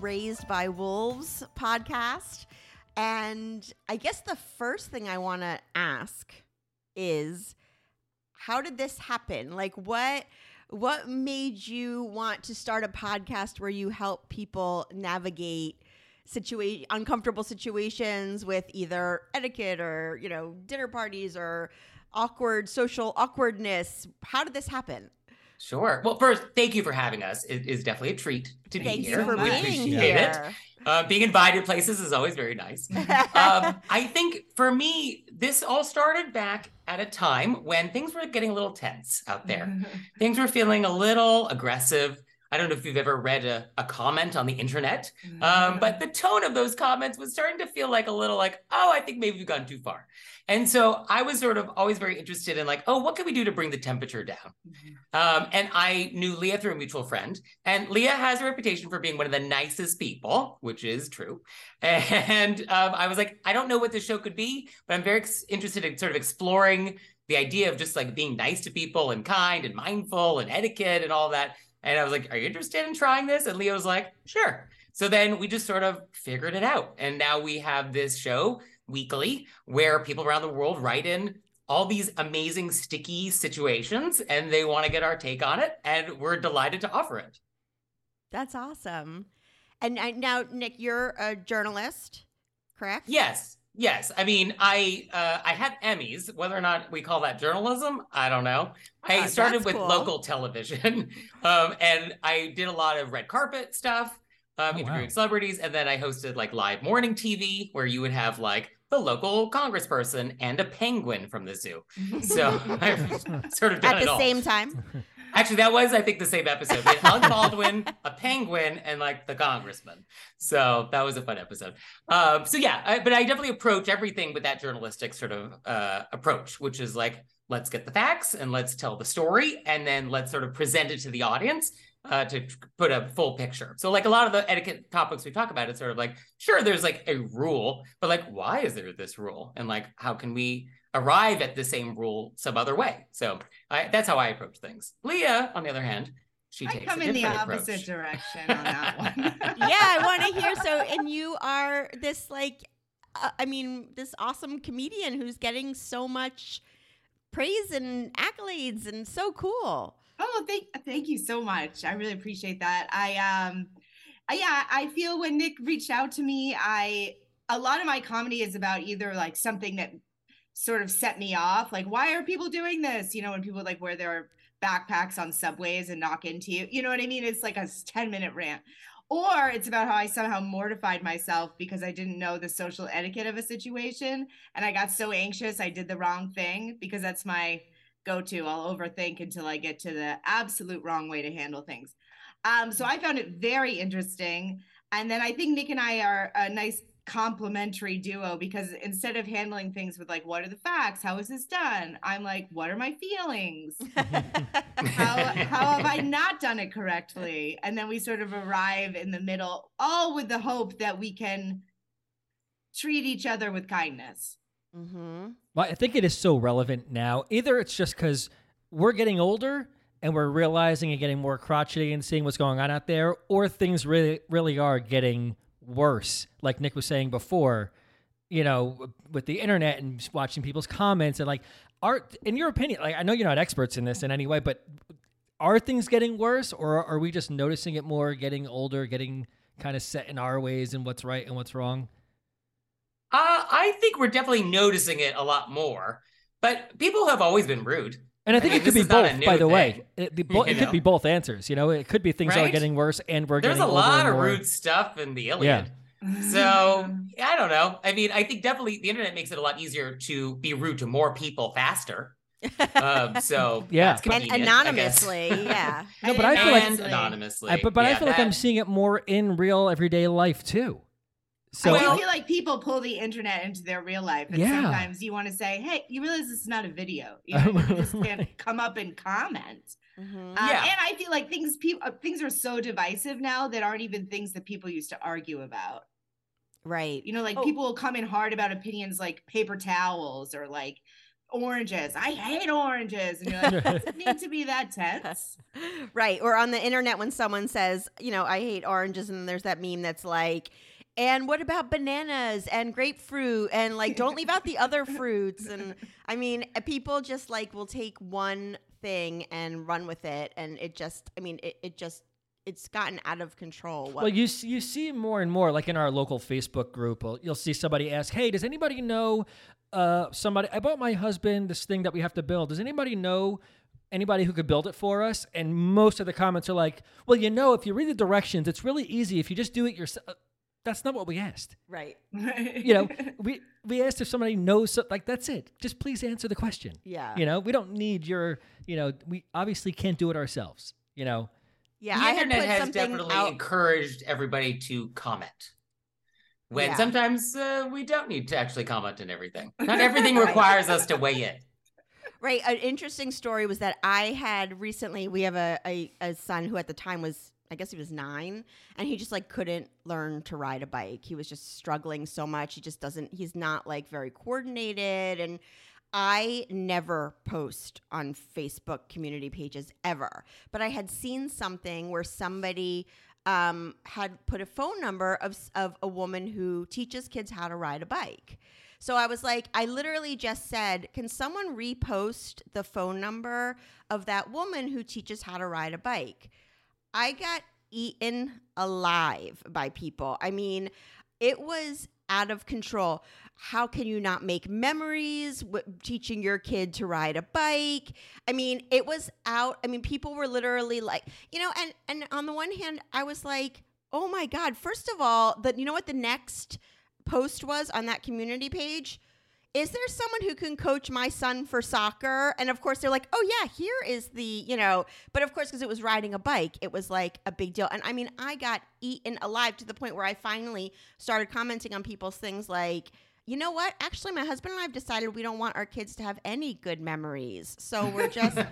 Raised by Wolves podcast. And I guess the first thing I want to ask is how did this happen? Like what what made you want to start a podcast where you help people navigate situation uncomfortable situations with either etiquette or, you know, dinner parties or awkward social awkwardness? How did this happen? Sure. Well, first, thank you for having us. It is definitely a treat to be Thank be you here. for we being appreciate it. here. Uh, being invited places is always very nice. um, I think for me, this all started back at a time when things were getting a little tense out there. things were feeling a little aggressive. I don't know if you've ever read a, a comment on the internet, um, but the tone of those comments was starting to feel like a little like, oh, I think maybe we've gone too far. And so I was sort of always very interested in like, oh, what can we do to bring the temperature down? Um, and I knew Leah through a mutual friend, and Leah has a reputation for being one of the nicest people, which is true. And um, I was like, I don't know what this show could be, but I'm very ex- interested in sort of exploring the idea of just like being nice to people and kind and mindful and etiquette and all that. And I was like, Are you interested in trying this? And Leah was like, Sure. So then we just sort of figured it out. And now we have this show weekly where people around the world write in all these amazing sticky situations and they want to get our take on it. And we're delighted to offer it. That's awesome. And I, now, Nick, you're a journalist, correct? Yes. Yes. I mean, I uh, I had Emmys. Whether or not we call that journalism, I don't know. I Ah, started with cool. local television, um, and I did a lot of red carpet stuff, um, Oh, wow. interviewing celebrities, and then I hosted like live morning TV, where you would have like the local congressperson and a penguin from the zoo. So I've sort of done At it the all. same time. Actually, that was, I think, the same episode. We Alec Baldwin, a penguin, and like the congressman. So that was a fun episode. Um, so yeah, I, but I definitely approach everything with that journalistic sort of uh, approach, which is like, let's get the facts and let's tell the story, and then let's sort of present it to the audience uh, to put a full picture. So like a lot of the etiquette topics we talk about, it's sort of like, sure, there's like a rule, but like, why is there this rule? And like, how can we arrive at the same rule some other way? So I, that's how I approach things. Leah, on the other hand, she takes I takes come a in the opposite approach. direction on that one. yeah, I want to hear. So, and you are this like, uh, I mean, this awesome comedian who's getting so much praise and accolades, and so cool. Oh, thank thank you so much. I really appreciate that. I um yeah, I feel when Nick reached out to me, I a lot of my comedy is about either like something that sort of set me off, like why are people doing this? You know, when people like wear their backpacks on subways and knock into you. You know what I mean? It's like a 10 minute rant. Or it's about how I somehow mortified myself because I didn't know the social etiquette of a situation and I got so anxious I did the wrong thing because that's my go to. I'll overthink until I get to the absolute wrong way to handle things. Um, so I found it very interesting. And then I think Nick and I are a nice complementary duo because instead of handling things with like, what are the facts? How is this done? I'm like, what are my feelings? How, how have I not done it correctly? And then we sort of arrive in the middle, all with the hope that we can treat each other with kindness. Mm-hmm. Well, I think it is so relevant now. Either it's just because we're getting older and we're realizing and getting more crotchety and seeing what's going on out there, or things really, really are getting worse. Like Nick was saying before, you know, with the internet and watching people's comments and like, are in your opinion, like I know you're not experts in this in any way, but are things getting worse, or are we just noticing it more, getting older, getting kind of set in our ways and what's right and what's wrong? Uh, I think we're definitely noticing it a lot more, but people have always been rude. And I I think mean, it could be is not a both, by the way. thing, It, the bo- it could be both answers. You know, it could be things are getting worse and we're getting it. There's getting a lot of rude stuff in the Iliad. Yeah. So I don't know. I mean, I think definitely the internet makes it a lot easier to be rude to more people faster. Um, so Yeah. that's and convenient, I guess. anonymously, yeah. No, but I feel like- anonymously. I, but but I Yeah, feel like I'm seeing it more in real everyday life too. So I feel like people pull the internet into their real life, and Yeah. sometimes you want to say, "Hey, you realize this is not a video. You, know, you just can't come up and comment." Mhm. Uh, Yeah. And I feel like things people uh, things are so divisive now that aren't even things that people used to argue about. Right. You know, like Oh. people will come in hard about opinions like paper towels or like oranges. I hate oranges. And you're like, does it need to be that tense? right. Or on the internet when someone says, you know, I hate oranges, and there's that meme that's like, and what about bananas and grapefruit and like don't leave out the other fruits and I mean uh, people just like will take one thing and run with it and it just I mean it, it just it's gotten out of control. What- Well, you you see more and more, like in our local Facebook group, you'll see somebody ask, "Hey, does anybody know uh, somebody? I bought my husband this thing that we have to build. Does anybody know anybody who could build it for us?" And most of the comments are like, "Well, you know, if you read the directions, it's really easy. If you just do it yourself." That's not what we asked. right. You know, we we asked if somebody knows. So, like that's it. Just please answer the question. Yeah. You know, we don't need your. You know, we obviously can't do it ourselves. You know. Yeah, the I had internet put has something definitely out. encouraged everybody to comment. When Yeah. sometimes uh, we don't need to actually comment on everything. Not everything Right. requires us to weigh in. Right. An interesting story was that I had recently, we have a, a, a son who at the time was, I guess he was nine, and he just like couldn't learn to ride a bike. He was just struggling so much. He just doesn't, he's not like very coordinated. And I never post on Facebook community pages ever, but I had seen something where somebody um, had put a phone number of, of a woman who teaches kids how to ride a bike. So I was like, I literally just said, can someone repost the phone number of that woman who teaches how to ride a bike? I got eaten alive by people. I mean, it was out of control. How can you not make memories teaching your kid to ride a bike? I mean, it was out. I mean, people were literally like, you know, and and on the one hand, I was like, "Oh my god, first of all, that you know what the next post was on that community page? Is there someone who can coach my son for soccer? And of course, they're like, oh, yeah, here is the, you know, but of course, because it was riding a bike, it was like a big deal. And I mean, I got eaten alive to the point where I finally started commenting on people's things like, you know what? Actually, my husband and I have decided we don't want our kids to have any good memories. So we're just, it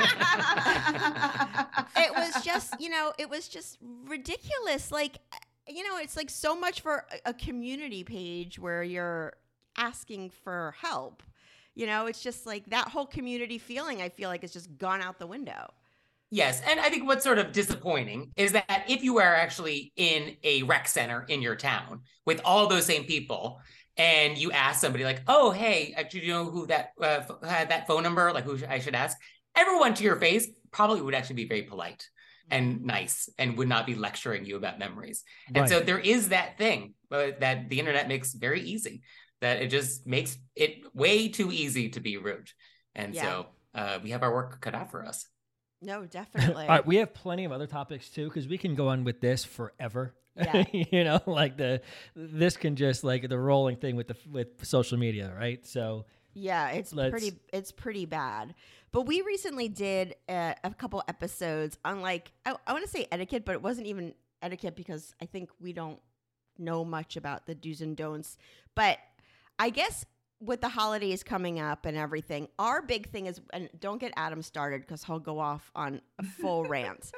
was just, you know, it was just ridiculous. Like, you know, it's like so much for a- community page where you're asking for help. You know, it's just like that whole community feeling, I feel like, has just gone out the window. Yes, and I think what's sort of disappointing is that if you are actually in a rec center in your town with all those same people, and you ask somebody like, "Oh, hey, uh, do you know who that uh, f- had that phone number? Like, who sh- I should ask?" Everyone to your face probably would actually be very polite and nice, and would not be lecturing you about memories. And so there is that thing uh, that the internet makes very easy. That it just makes it way too easy to be rude, and Yeah. so uh, we have our work cut out for us. No, definitely. All right, we have plenty of other topics too because we can go on with this forever. Yeah. you know, like the this can just like the rolling thing with the with social media, right? So Yeah, it's Let's- pretty it's pretty bad. But we recently did uh, a couple episodes on like I, I want to say etiquette, but it wasn't even etiquette because I think we don't know much about the do's and don'ts. But I guess with the holidays coming up and everything, our big thing is and don't get Adam started because he'll go off on a full rant.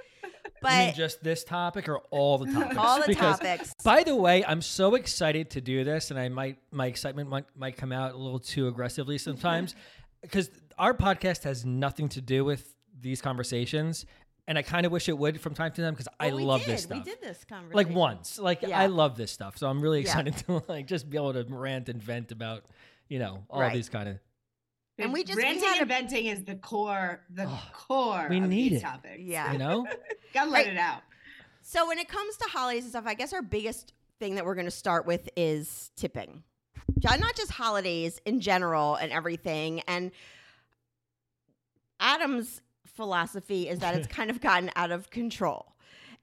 But just this topic or all the topics? all the Because, topics. By the way, I'm so excited to do this, and I might my excitement might, might come out a little too aggressively sometimes, because our podcast has nothing to do with these conversations, and I kind of wish it would from time to time because I Well, we love did. this stuff. We did this conversation like once, like Yeah. I love this stuff, so I'm really Yeah. excited to like just be able to rant and vent about you know all Right. these kind of. And we just- we ranting had a- and venting is the core, the Oh, core. we of need these it. Topics. Yeah. You know, gotta let Right. it out. So when it comes to holidays and stuff, I guess our biggest thing that we're going to start with is tipping. Ja- Not just holidays in general and everything. And Adam's philosophy is that it's kind of gotten out of control.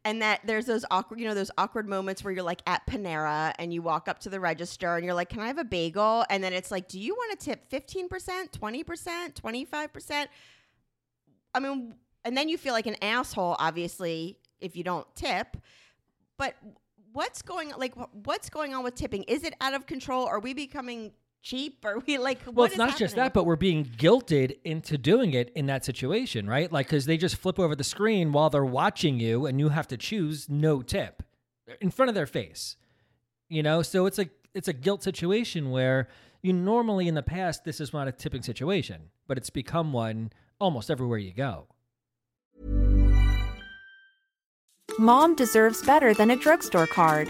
And that there's those awkward, you know, those awkward moments where you're like at Panera and you walk up to the register and you're like, "Can I have a bagel?" And then it's like, "Do you want to tip 15%, 20%, 25%?" I mean, and then you feel like an asshole, obviously, if you don't tip. But what's going like what's going on with tipping? Is it out of control? Are we becoming cheap? Are we like? well, what it's is not just that, but we're being guilted into doing it in that situation, right? Like because they just flip over the screen while they're watching you, and you have to choose no tip in front of their face. You know, so it's a it's a guilt situation where you normally in the past this is not a tipping situation, but it's become one almost everywhere you go. Mom deserves better than a drugstore card.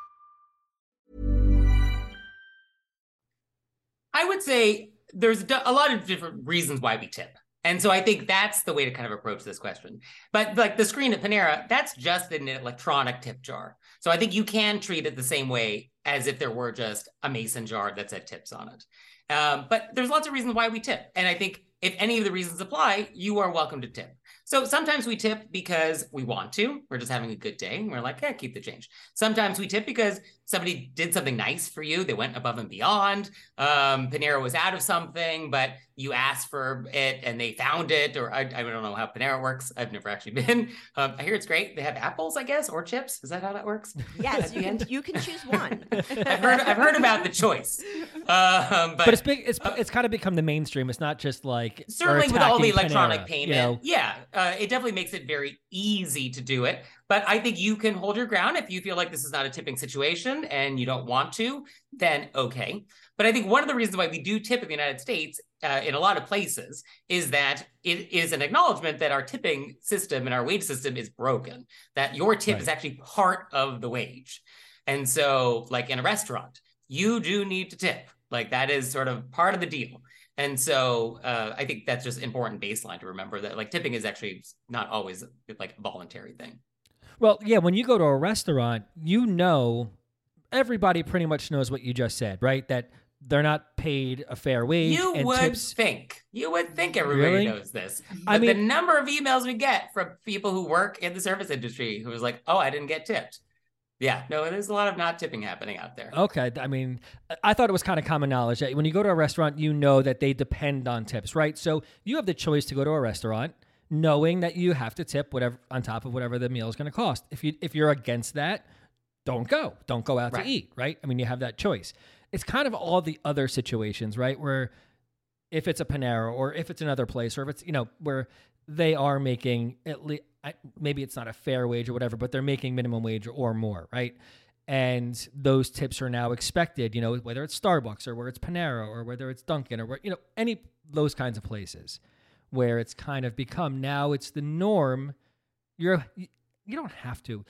I would say there's a lot of different reasons why we tip. And so I think that's the way to kind of approach this question. But like the screen at Panera, that's just an electronic tip jar. So I think you can treat it the same way as if there were just a mason jar that said tips on it. Um, but there's lots of reasons why we tip. And I think if any of the reasons apply, you are welcome to tip. So sometimes we tip because we want to. We're just having a good day. And we're like, yeah, keep the change. Sometimes we tip because somebody did something nice for you. They went above and beyond. Um, Panera was out of something, but you asked for it and they found it. Or I, I don't know how Panera works. I've never actually been. Um, I hear it's great. They have apples, I guess, or chips. Is that how that works? Yes, you can. You can choose one. I've heard. I've heard about the choice. Um, but, but, it's big. It's uh, it's kind of become the mainstream. It's not just like certainly with all the electronic Panera, payment. You know? Yeah, uh, it definitely makes it very easy to do it. But I think you can hold your ground if you feel like this is not a tipping situation and you don't want to. Then okay. But I think one of the reasons why we do tip in the United States, uh, in a lot of places, is that it is an acknowledgement that our tipping system and our wage system is broken. That your tip Right. is actually part of the wage. And so, like in a restaurant, you do need to tip. Like that is sort of part of the deal. And so uh, I think that's just important baseline to remember that like tipping is actually not always like a voluntary thing. Well, yeah, when you go to a restaurant, you know everybody pretty much knows what you just said, right? That they're not paid a fair wage You would tips. think, you would think everybody Really? knows this. I But the number of emails we get from people who work in the service industry who is like, oh, I didn't get tipped. Yeah, no, there's a lot of not tipping happening out there. Okay, I mean, I thought it was kind of common knowledge that when you go to a restaurant, you know that they depend on tips, right? So you have the choice to go to a restaurant knowing that you have to tip whatever on top of whatever the meal is going to cost. If you if you're against that, don't go. Don't go out Right. to eat, right? I mean, you have that choice. It's kind of all the other situations, right? Where if it's a Panera or if it's another place or if it's, you know, where they are making at least maybe it's not a fair wage or whatever, but they're making minimum wage or more, right? And those tips are now expected, you know, whether it's Starbucks or where it's Panera or whether it's Dunkin' or where, you know, any those kinds of places where it's kind of become now it's the norm. You're you, you don't have to.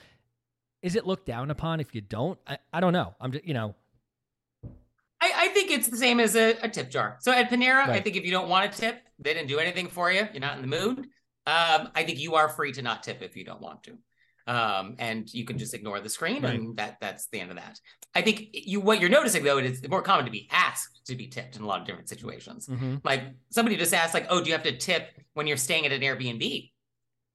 Is it looked down upon if you don't? I, I don't know. I'm just, you know, I, I think it's the same as a, a tip jar. So at Panera, I think if you don't want a tip, they didn't do anything for you. You're not in the mood. Um, I think you are free to not tip if you don't want to. Um, and you can just ignore the screen, Right. and that that's the end of that. I think you what you're noticing though it's more common to be asked to be tipped in a lot of different situations. mhm. Like somebody just asked, like, "Oh, do you have to tip when you're staying at an Airbnb?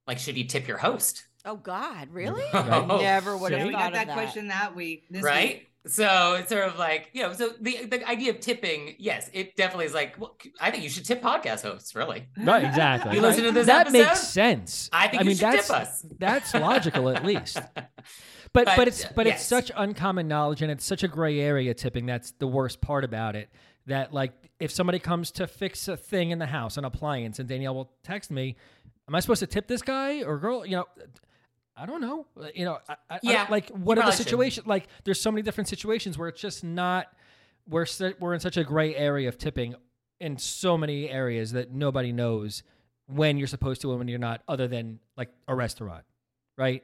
Like, should you tip your host?" Oh God, really? I Never would See? have we thought got of that, question that week. This right? week. So it's sort of like, you know, so the the idea of tipping, yes, it definitely is like, well, I think you should tip podcast hosts, really. right, exactly. You listen to this that makes sense. I think I you mean, should that's tip us. that's logical at least. But but, But, it's but it's such uncommon knowledge and it's such a gray area tipping. That's the worst part about it. That like if somebody comes to fix a thing in the house, an appliance, and Danielle will text me, "Am I supposed to tip this guy or girl?" You know, I don't know. You know, I, I, I- Yeah, like what are the situations? Like there's so many different situations where it's just not. We're we're in such a gray area of tipping in so many areas that nobody knows when you're supposed to and when you're not, other than like a restaurant, right?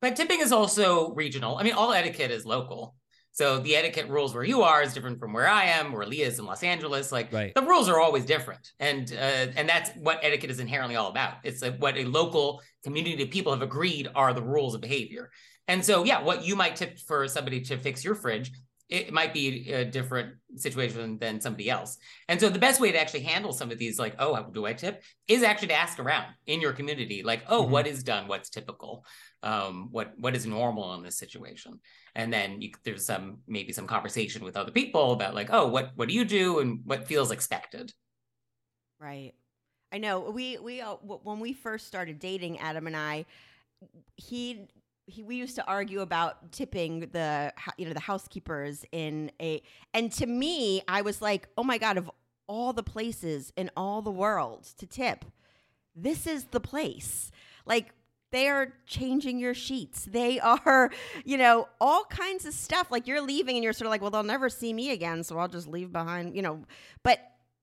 But tipping is also regional. I mean, all etiquette is local. So the etiquette rules where you are is different from where I am, where Leah is in Los Angeles. Like Right. the rules are always different, and uh, and that's what etiquette is inherently all about. It's like what a local community of people have agreed are the rules of behavior. And so, yeah, what you might tip for somebody to fix your fridge, it might be a different situation than somebody else. And so, the best way to actually handle some of these, like, oh, do I tip, is actually to ask around in your community, like, oh, Mhm. what is done, what's typical, um, what what is normal in this situation, and then you, there's some maybe some conversation with other people about like, oh, what what do you do and what feels expected. Right. I know we we uh, when we first started dating, Adam and I, he he we used to argue about tipping the you know the housekeepers in a and to me I was like, oh my god, of all the places in all the world to tip, this is the place. Like they are changing your sheets. They are, you know, all kinds of stuff. Like you're leaving and you're sort of like, well, they'll never see me again, so I'll just leave behind, you know. But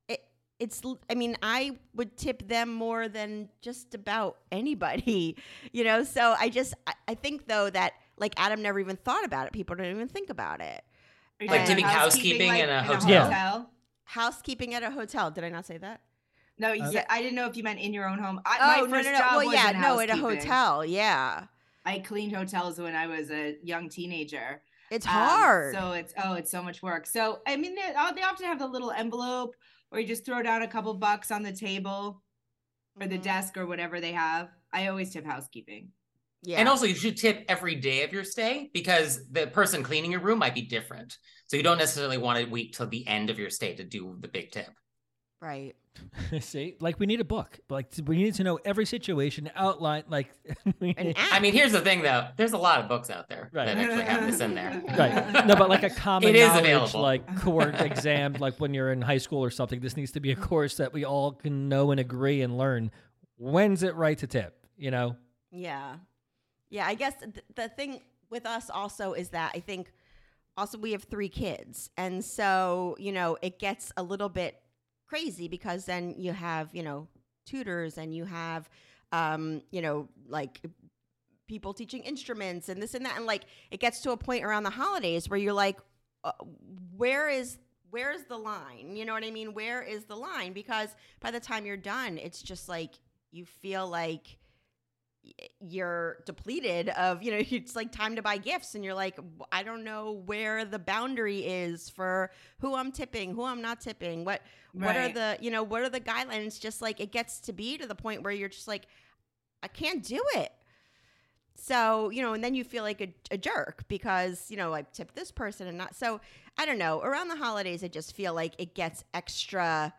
it, it's, I mean, I would tip them more than just about anybody, you know. So I just, I, I think though that like Adam never even thought about it. People don't even think about it. Are you Like talking tipping housekeeping in a hotel? Yeah. Housekeeping at a hotel. Did I not say that? No, you Uh, said, I didn't know if you meant in your own home. I, oh my no, first no, no. job Well, was yeah, no, at a hotel. Yeah, I cleaned hotels when I was a young teenager. it's Um, hard. so it's oh, it's so much work. So I mean, they, uh, they often have the little envelope, or you just throw down a couple bucks on the table or the Mhm. desk or whatever they have. I always tip housekeeping. Yeah. And also, you should tip every day of your stay because the person cleaning your room might be different. So you don't necessarily want to wait till the end of your stay to do the big tip. Right. See, like we need a book. Like we need to know every situation outline. Like, we An need- app. I mean, here's the thing though there's a lot of books out there Right. that actually have this in there. right? No, but like a common It is knowledge, available. like court exam, like when you're in high school or something. This needs to be a course that we all can know and agree and learn. When's it right to tip? You know, Yeah. Yeah, I guess th- the thing with us also is that I think also we have three kids. And so, you know, it gets a little bit crazy because then you have, you know, tutors and you have um, you know, like people teaching instruments and this and that and like it gets to a point around the holidays where you're like uh, where is where's the line? You know what I mean? Where is the line? Because by the time you're done, it's just like you feel like you're depleted of you know it's like time to buy gifts and you're like i don't know where the boundary is for who i'm tipping who i'm not tipping what what are the you know what are the guidelines? Just like it gets to be to the point where you're just like i can't do it. So you know and then you feel like a, a jerk because you know i tipped this person and not so i don't know around the holidays i just feel like it gets extra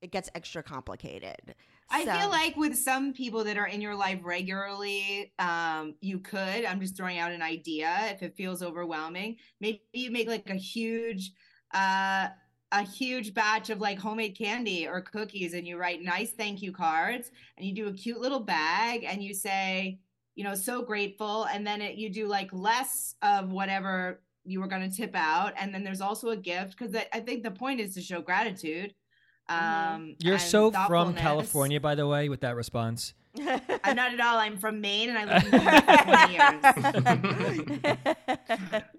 it gets extra complicated I So- feel like with some people that are in your life regularly, um, you could. I'm just throwing out an idea. If it feels overwhelming, maybe you make like a huge, uh, a huge batch of like homemade candy or cookies, and you write nice thank you cards, and you do a cute little bag, and you say, you know, so grateful, and then it, you do like less of whatever you were going to tip out, and then there's also a gift because I, I think the point is to show gratitude. Mhm. Um, you're so from. California, by the way, with that response. I'm not at all. I'm from Maine and I lived in Maine for 20 years.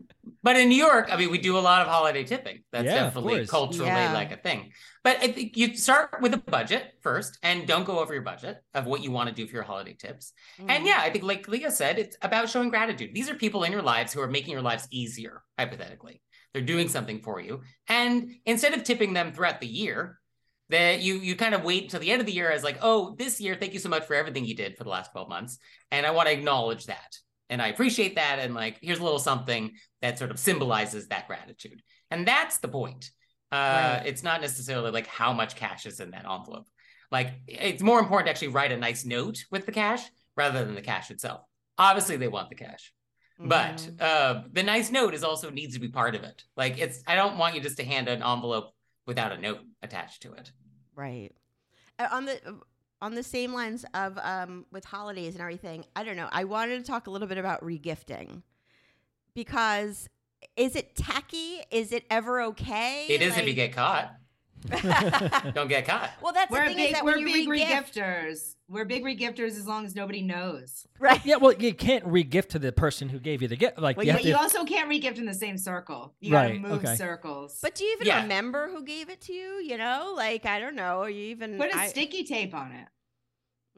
But in New York, I mean, we do a lot of holiday tipping. That's Yeah, definitely culturally Yeah. like a thing. But I think you start with a budget first and don't go over your budget of what you want to do for your holiday tips. Mm. And yeah, I think like Leah said, it's about showing gratitude. These are people in your lives who are making your lives easier, hypothetically. They're doing something for you. And instead of tipping them throughout the year, that you you kind of wait until the end of the year as like, oh, this year, thank you so much for everything you did for the last 12 months. And I want to acknowledge that. And I appreciate that. And like, here's a little something that sort of symbolizes that gratitude. And that's the point. Uh, Right. It's not necessarily like how much cash is in that envelope. Like, it's more important to actually write a nice note with the cash rather than the cash itself. Obviously, they want the cash, but Mhm. uh, the nice note is also needs to be part of it. Like, it's I don't want you just to hand an envelope without a note attached to it. Right. Uh, on the on the same lines of um, with holidays and everything, I don't know. I wanted to talk a little bit about regifting because is it tacky? Is it ever okay? It is if you get caught. Don't get caught. well, that's We're the thing big, is that we're when you big regift, regifters. We're big regifters as long as nobody knows. right? Yeah, well, you can't re-gift to the person who gave you the gift. Like Well, you you- have But you to. also can't regift in the same circle. You gotta move okay. circles. But do you even Yeah. remember who gave it to you? You know, like I don't know. Are you even put a I- sticky tape on it.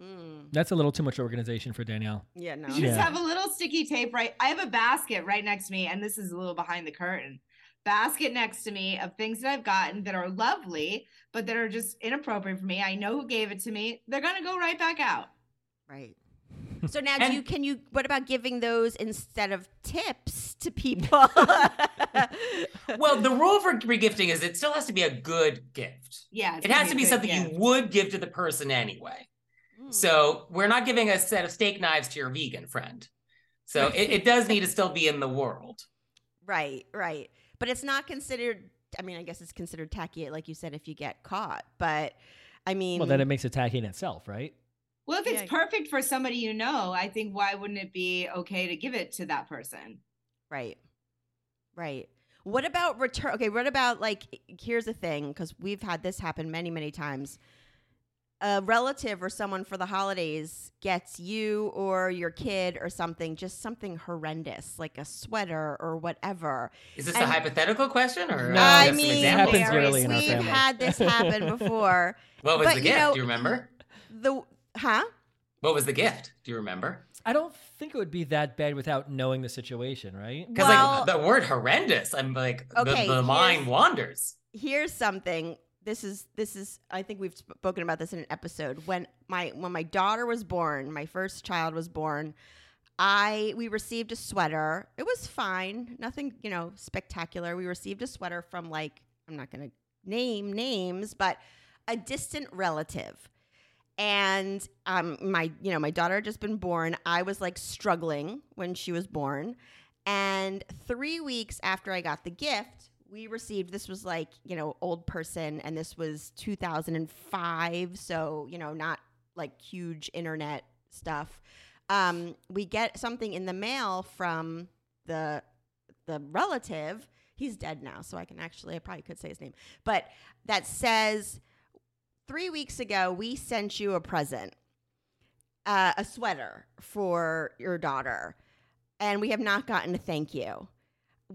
Mm, That's a little too much organization for Danielle. yeah, no. You just Yeah. have a little sticky tape right. I have a basket right next to me, and this is a little behind the curtain. Basket next to me of things that I've gotten that are lovely, but that are just inappropriate for me. I know who gave it to me. They're gonna go right back out. Right. So now, And- do you can you? What about giving those instead of tips to people? Well, the rule for regifting is it still has to be a good gift. Yeah. It has to be something gift. you would give to the person anyway. Hmm. So we're not giving a set of steak knives to your vegan friend. So it, it does need to still be in the world. right, right. But it's not considered. I mean, I guess it's considered tacky, like you said, if you get caught. But I mean, Well, then it makes it tacky in itself, right? Well, if it's Yeah. perfect for somebody you know, I think why wouldn't it be okay to give it to that person? Right. Right. What about return? Okay, what about like here's the thing because we've had this happen many, many times. A relative or someone for the holidays gets you or your kid or something, just something horrendous, like a sweater or whatever. Is this And- a hypothetical question or No, uh, I you have some mean, examples? happens Barry, yearly in we've family. had this happen before. What was But, the you gift? know- Do you remember? The huh? What was the gift? Do you remember? I don't think it would be that bad without knowing the situation, right? Because Well- like the word horrendous, I'm like Okay, the, the mind wanders. here's something this is this is i think we've spoken about this in an episode. When my when my daughter was born my first child was born i we received a sweater. It was fine. Nothing you know spectacular. We received a sweater from like i'm not going to name names but a distant relative. And um my you know my daughter had just been born. I was like struggling when she was born. And three weeks after i got the gift we received this was like you know old person and this was 2005 so you know not like huge internet stuff. Um we get something in the mail from the the relative. He's dead now so i can actually i probably could say his name. But that says three weeks ago we sent you a present uh, a sweater for your daughter and we have not gotten a thank you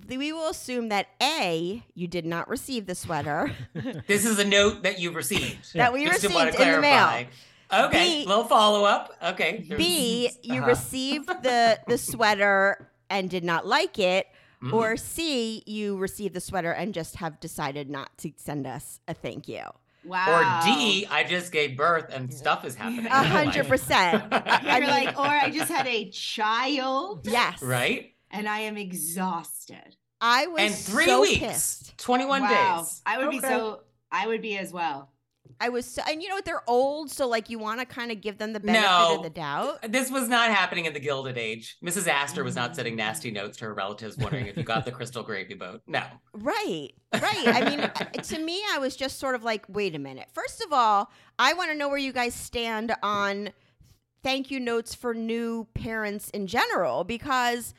we will assume that a you did not receive the sweater This is a note that you received. that we Just received in the mail clarify. Okay, B- little follow up. Okay. b you Uh-huh. received the the sweater and did not like it Mhm. or c you received the sweater and just have decided not to send us a thank you Wow. Or D, I just gave birth and stuff is happening. a hundred percent. You're I mean- like, or I just had a child yes Right? And I am exhausted. i was And three so weeks, pissed 21 wow. days. I would be so I would be as well. I was so, and you know what? They're old, so like you want to kind of give them the benefit of the doubt. This was not happening in the Gilded Age. Mrs. Astor was not sending nasty notes to her relatives wondering if you got the crystal gravy boat. No. Right, right. I mean, uh, to me, I was just sort of like, wait a minute. First of all, I want to know where you guys stand on thank you notes for new parents in general, because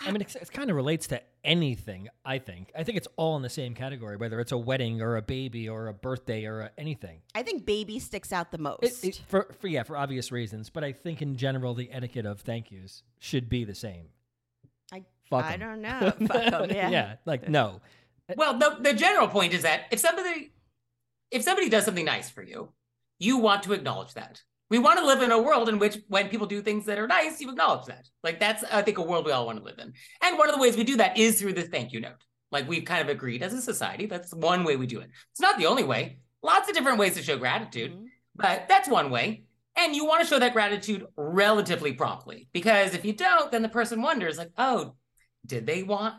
I mean, it's, it kind of relates to anything. I think. I think it's all in the same category, whether it's a wedding or a baby or a birthday or a, anything. I think baby sticks out the most. It, it, for, for yeah, for obvious reasons. But I think in general, the etiquette of thank yous should be the same. I- Fuck I 'em. don't know. Fuck 'em, yeah. like no. Well, the, the general point is that if somebody if somebody does something nice for you, you want to acknowledge that. We want to live in a world in which when people do things that are nice, you acknowledge that. Like that's I think a world we all want to live in. And one of the ways we do that is through this thank you note. Like we've kind of agreed as a society, that's one way we do it. It's not the only way. Lots of different ways to show gratitude. Mhm. But that's one way. And you want to show that gratitude relatively promptly because if you don't, then the person wonders, like, oh, did they want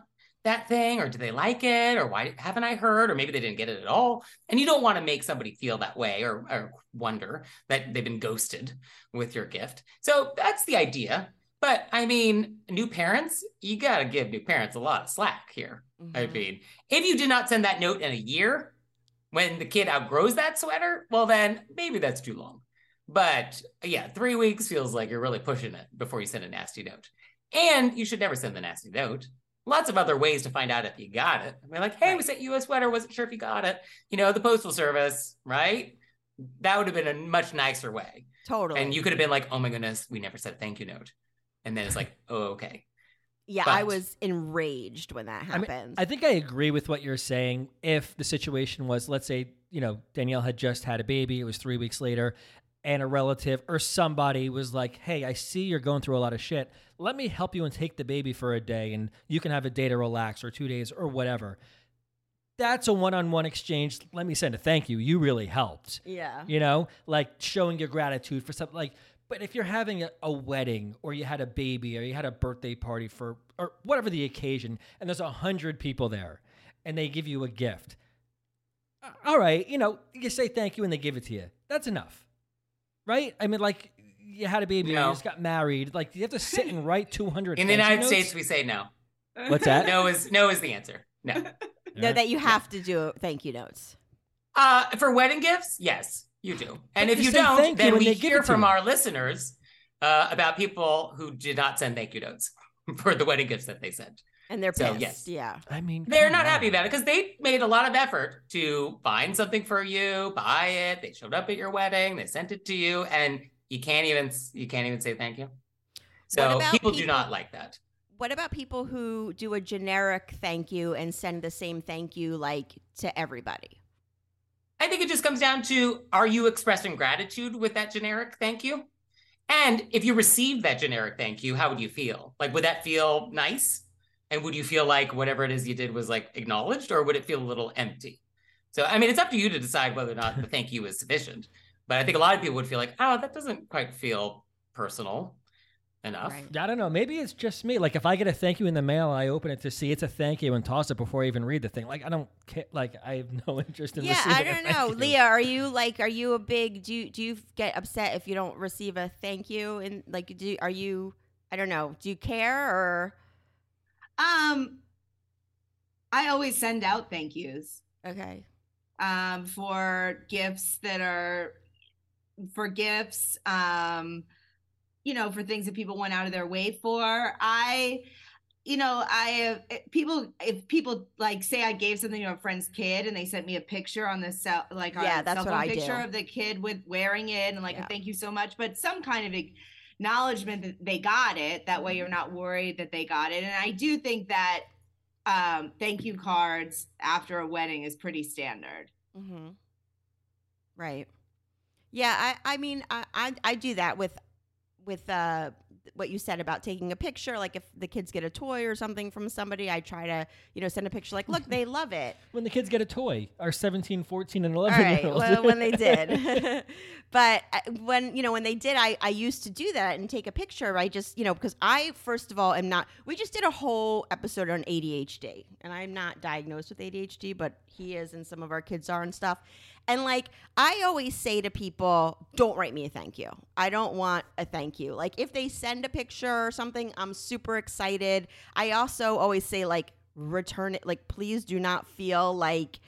that thing or do they like it or why haven't I heard or maybe they didn't get it at all? And you don't want to make somebody feel that way or, or wonder that they've been ghosted with your gift. So that's the idea. But I mean, new parents, you got to give new parents a lot of slack here. I Mhm. mean, if you did not send that note in a year when the kid outgrows that sweater, well, then maybe that's too long. But yeah, three weeks feels like you're really pushing it before you send a nasty note. And you should never send the nasty note. Lots of other ways to find out if you got it. I mean, like, hey, we Right. sent you a sweater, wasn't sure if you got it. You know, the postal service, right? That would have been a much nicer way. Totally. And you could have been like, oh my goodness, we never said a thank you note. And then it's like, oh, okay. yeah, I was enraged when that I mean, happened. I think I agree with what you're saying. If the situation was, let's say, you know, Danielle had just had a baby, it was three weeks later, and a relative or somebody was like, hey, I see you're going through a lot of shit. Let me help you and take the baby for a day, and you can have a day to relax or two days or whatever. That's a one on one exchange. Let me send a thank you. You really helped. yeah. You know, like showing your gratitude for something like But if you're having a, a wedding or you had a baby or you had a birthday party for or whatever the occasion, and there's a hundred people there, and they give you a gift, all right, you know, you say thank you and they give it to you. That's enough, right? I mean, like you had a baby No. you just got married, like you have to sit and write 200. In the United notes? States, we say no. What's that? No is no is the answer. No. No, that you have to do thank you notes. Uh, for wedding gifts, yes, you do. And if you you don't, thank you then we hear from you. our listeners uh, about people who did not send thank you notes for the wedding gifts that they sent. And they're So, pissed. yes. Yeah. I mean, They're come not happy about it because they made a lot of effort to find something for you, buy it. They showed up at your wedding, they sent it to you, and you can't even you can't even say thank you. So about people, do not like that. What about people who do a generic thank you and send the same thank you like to everybody? I think it just comes down to are you expressing gratitude with that generic thank you? And if you receive that generic thank you, how would you feel? Like, would that feel nice? And would you feel like whatever it is you did was like acknowledged, or would it feel a little empty? So, I mean, it's up to you to decide whether or not the thank you is sufficient. But I think a lot of people would feel like, oh, that doesn't quite feel personal enough. Right. I don't know. Maybe it's just me. Like if I get a thank you in the mail, I open it to see it's a thank you and toss it before I even read the thing. Like I don't care. Like I have no interest in yeah, receiving I a don't thank know. Leah, are you like are you a big do you do you get upset if you don't receive a thank you and like do are you I don't know, do you care or Um, I always send out thank yous okay. um, for gifts that are for gifts, um, you know, for things that people went out of their way for. I, you know, I have eh, people if people like say I gave something to a friend's kid and they sent me a picture on the cell, like Yeah, a that's cell what I picture do. of the kid with wearing it and like Yeah. a thank you so much, but some kind of acknowledgement that they got it. That way, you're not worried that they got it. And I do think that um, thank you cards after a wedding is pretty standard. Mm-hmm. Right. Yeah, I, I mean, I, I, I do that with, with uh, what you said about taking a picture. Like if the kids get a toy or something from somebody, I try to, you know, send a picture. Like, look, they love it. when the kids get a toy, our 17, 14, and 11 right. year olds. Well, when they did, but uh, when you know when they did, I I used to do that and take a picture. I just you know because I first of all am not. We just did a whole episode on ADHD, and I'm not diagnosed with ADHD, but he is, and some of our kids are and stuff. And like I always say to people, don't write me a thank you. I don't want a thank you. Like if they send a picture or something, I'm super excited. I also always say like return it. Like please do not feel like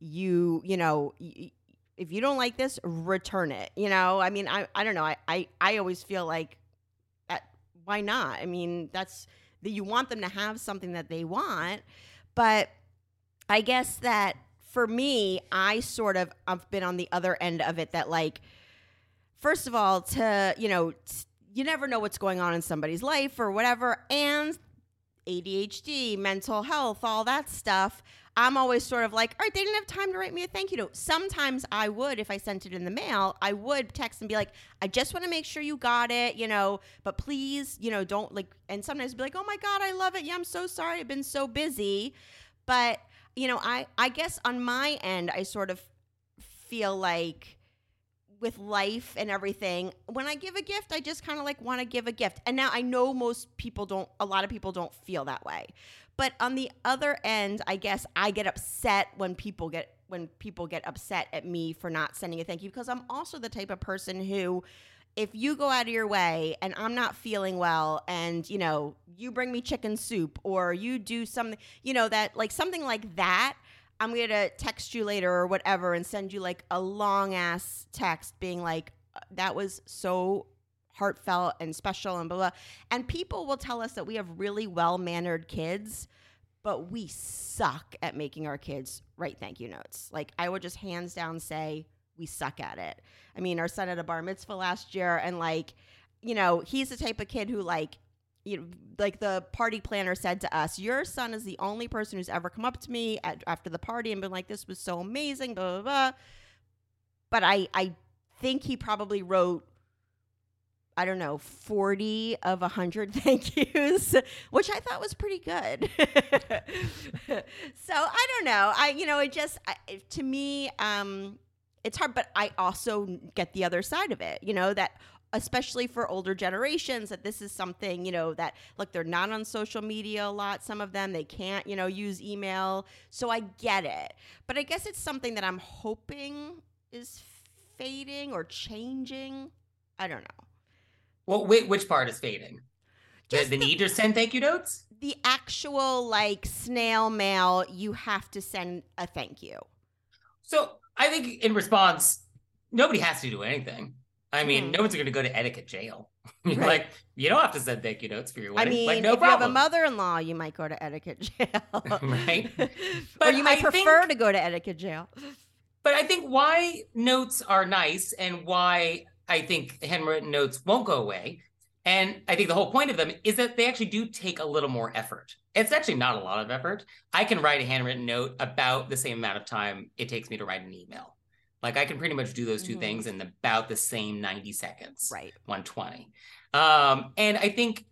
you you know y- if you don't like this return it you know i mean i, I don't know I, I i always feel like that why not i mean that's that you want them to have something that they want but i guess that for me i sort of i've been on the other end of it that like first of all to you know you never know what's going on in somebody's life or whatever and ADHD, mental health, all that stuff. I'm always sort of like, all right, they didn't have time to write me a thank you note. Sometimes I would, if I sent it in the mail, I would text and be like, I just want to make sure you got it, you know, but please, you know, don't like, and sometimes be like, oh my God, I love it. Yeah, I'm so sorry. I've been so busy. But, you know, I, I guess on my end, I sort of feel like, with life and everything when i give a gift i just kind of like want to give a gift. And now i know most people don't a lot of people don't feel that way. But on the other end i guess i get upset when people get when people get upset at me for not sending a thank you because i'm also the type of person who if you go out of your way and i'm not feeling well and you know you bring me chicken soup or you do something you know that like something like that I'm going to text you later or whatever and send you like a long ass text being like, "Uh, that was so heartfelt and special and blah, blah. And people will tell us that we have really well mannered kids, but we suck at making our kids write thank you notes. Like, I would just hands down say, we suck at it. I mean, our son had a bar mitzvah last year, and like, you know, he's the type of kid who, like, you know, like the party planner said to us, your son is the only person who's ever come up to me at, after the party and been like, "This was so amazing," blah blah blah. But I, I think he probably wrote, I don't know, forty of a hundred thank yous, which I thought was pretty good. so I don't know. I, you know, it just I, to me, um, it's hard. But I also get the other side of it. You know that especially for older generations that this is something, you know, that look, they're not on social media a lot, some of them, they can't, you know, use email. So I get it. But I guess it's something that I'm hoping is fading or changing. I don't know. Well, wait, which part is fading? The, the the- need to send thank you notes? The actual like snail mail, you have to send a thank you. So I think in response, nobody has to do anything. I mean, Mhm. no one's going to go to etiquette jail. You're Right. like, you don't have to send thank you notes for your wedding. I mean, like, no if you have a mother-in-law, you might go to etiquette jail, Right. or But you might I prefer think- to go to etiquette jail. But I think why notes are nice and why I think handwritten notes won't go away. And I think the whole point of them is that they actually do take a little more effort. It's actually not a lot of effort. I can write a handwritten note about the same amount of time it takes me to write an email. Like I can pretty much do those 2 Mhm. things in about the same 90 seconds. Right. 120. Um, and I think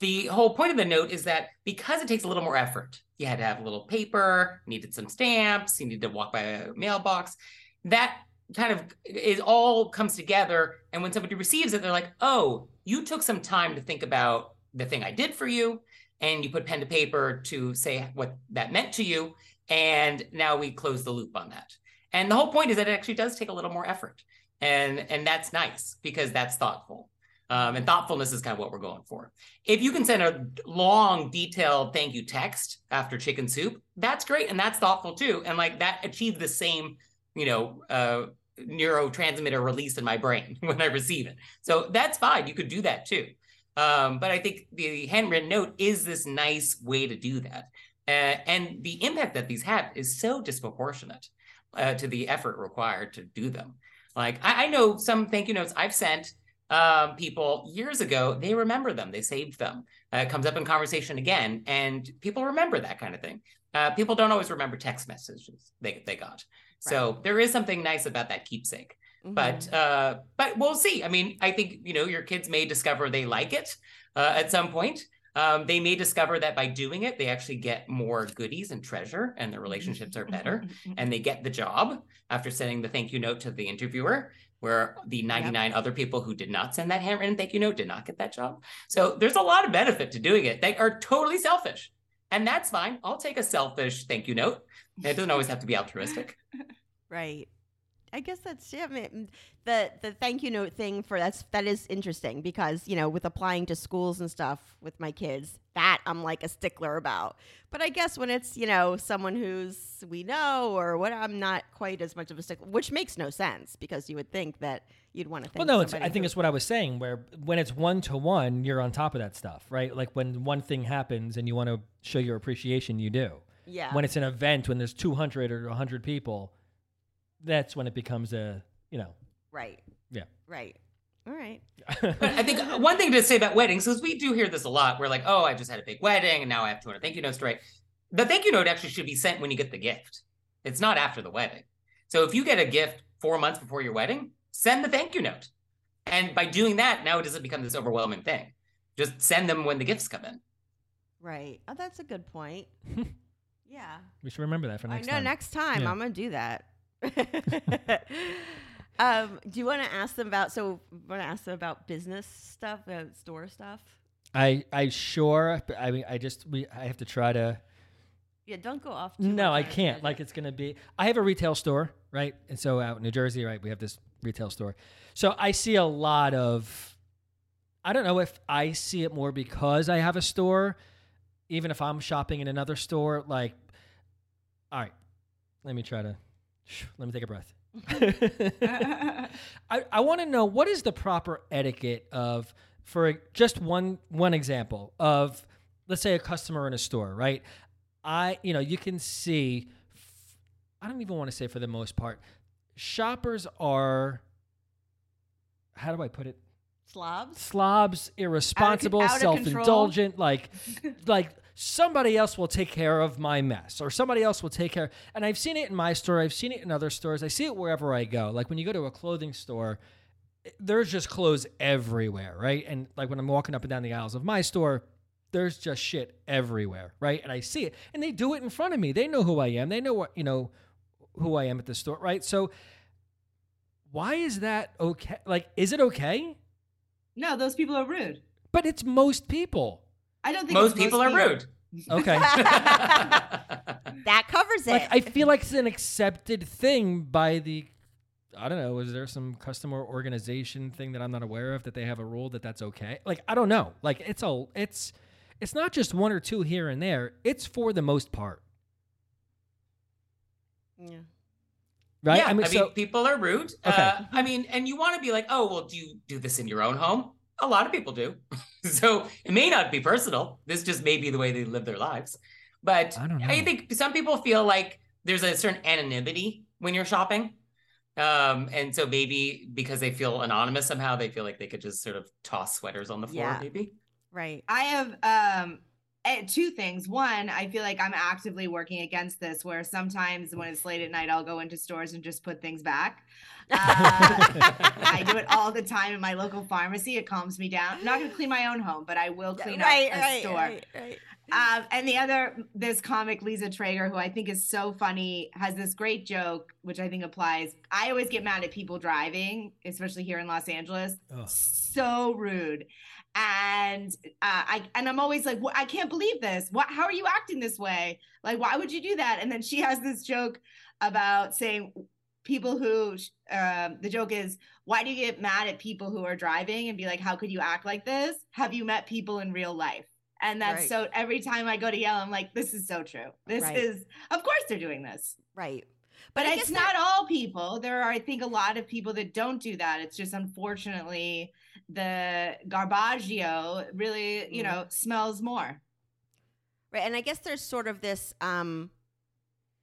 the whole point of the note is that because it takes a little more effort, you had to have a little paper, needed some stamps, you needed to walk by a mailbox. That kind of is all comes together. And when somebody receives it, they're like, oh, you took some time to think about the thing I did for you. And you put pen to paper to say what that meant to you. And now we close the loop on that. And the whole point is that it actually does take a little more effort. And and that's nice because that's thoughtful. Um, and thoughtfulness is kind of what we're going for. If you can send a long, detailed thank you text after chicken soup, that's great. And that's thoughtful too. And like that achieved the same, you know, uh, neurotransmitter release in my brain when I receive it. So that's fine. You could do that too. Um, but I think the handwritten note is this nice way to do that. Uh, and the impact that these have is so disproportionate uh, to the effort required to do them. Like I, I know some thank you notes I've sent um, people years ago, they remember them, they saved them. Uh, it comes up in conversation again, and people remember that kind of thing. Uh, people don't always remember text messages they, they got. So there is something nice about that keepsake. Mhm. But uh, but we'll see. I mean, I think you know your kids may discover they like it uh, at some point. Um, they may discover that by doing it, they actually get more goodies and treasure, and their relationships are better and they get the job after sending the thank you note to the interviewer, where the 99 other people who did not send that handwritten thank you note did not get that job. So there's a lot of benefit to doing it. They are totally selfish. And that's fine. I'll take a selfish thank you note. It doesn't always have to be altruistic. Right. I guess that's yeah. I mean, mm, the the thank you note thing for that's that is interesting because you know with applying to schools and stuff with my kids that I'm like a stickler about. But I guess when it's you know someone who's we know or what I'm not quite as much of a stickler, which makes no sense because you would think that you'd want to. Well, no, it's, I think it's what I was saying. Where when it's one to one, you're on top of that stuff, right? Like when one thing happens and you want to show your appreciation, you do. yeah. When it's an event, when there's 200 or 100 people, that's when it becomes a, you know, right. Yeah. Right. All right. I think one thing to say about weddings, because we do hear this a lot. We're like, oh, I just had a big wedding and now I have 200 thank you notes to write. The thank you note actually should be sent when you get the gift. It's not after the wedding. So if you get a gift four months before your wedding, send the thank you note. And by doing that, now it doesn't become this overwhelming thing. Just send them when the gifts come in. Right. Oh, that's a good point. yeah. we should remember that for I next know. time. Next time, Yeah. I'm gonna do that. um, do you want to ask them about? So, want to ask them about business stuff, uh, store stuff? I, I sure, but I mean, I just, we, I have to try to. Yeah, don't go off. Too No, I can't. Like it's gonna be. I have a retail store, right? And so out in New Jersey, right, we have this retail store. So I see a lot of. I don't know if I see it more because I have a store, even if I'm shopping in another store. Like, all right, let me try to. Let me take a breath. I, I want to know what is the proper etiquette of for just one one example of let's say a customer in a store, right? I you know you can see I don't even want to say for the most part shoppers are how do I put it slobs. slobs, irresponsible, out of control. self-indulgent, like like somebody else will take care of my mess or somebody else will take care. And I've seen it in my store, I've seen it in other stores. I see it wherever I go. Like when you go to a clothing store, eh, there's just clothes everywhere, right? And like when I'm walking up and down the aisles of my store, there's just shit everywhere, right? And I see it. And they do it in front of me. They know who I am. They know what, you know, who I am at the store, right? So why is that okay? Like, is it okay? No, those people are rude. But it's most people. I don't think Most it's people are rude. Okay. That covers it. like I feel like it's an accepted thing by the I don't know, is there some customer organization thing that I'm not aware of that they have a rule that that's okay? Like I don't know. Like it's a it's it's not just one or two here and there. It's for the most part. yeah. Right? Yeah, I mean, so people are rude. Okay. Uh, I mean, and you want to be like, oh, well, do you do this in your own home? A lot of people do. so it may not be personal. This just may be the way they live their lives. But I don't know. I think some people feel like there's a certain anonymity when you're shopping. Um, and so maybe because they feel anonymous somehow, they feel like they could just sort of toss sweaters on the floor, Yeah. maybe. Right. I have um two things. One, I feel like I'm actively working against this where sometimes when it's late at night, I'll go into stores and just put things back. Uh, I do it all the time in my local pharmacy. It calms me down. I'm not going to clean my own home, but I will clean right, up a right, store. right, right. Um, and the other, this comic, Lisa Treyger, who I think is so funny, has this great joke, which I think applies. I always get mad at people driving, especially here in Los Angeles. Ugh. So rude. And uh, I and I'm always like, "What- I can't believe this. What? How are you acting this way? Like, why would you do that? And then she has this joke about saying people who um, the joke is why do you get mad at people who are driving and be like how could you act like this have you met people in real life and that's Right. so every time i go to yell i'm like this is so true this Right. is of course they're doing this right. but I it's not all people there are i think a lot of people that don't do that it's just unfortunately the garbaggio really you Mm. know smells more Right. And I guess there's sort of this um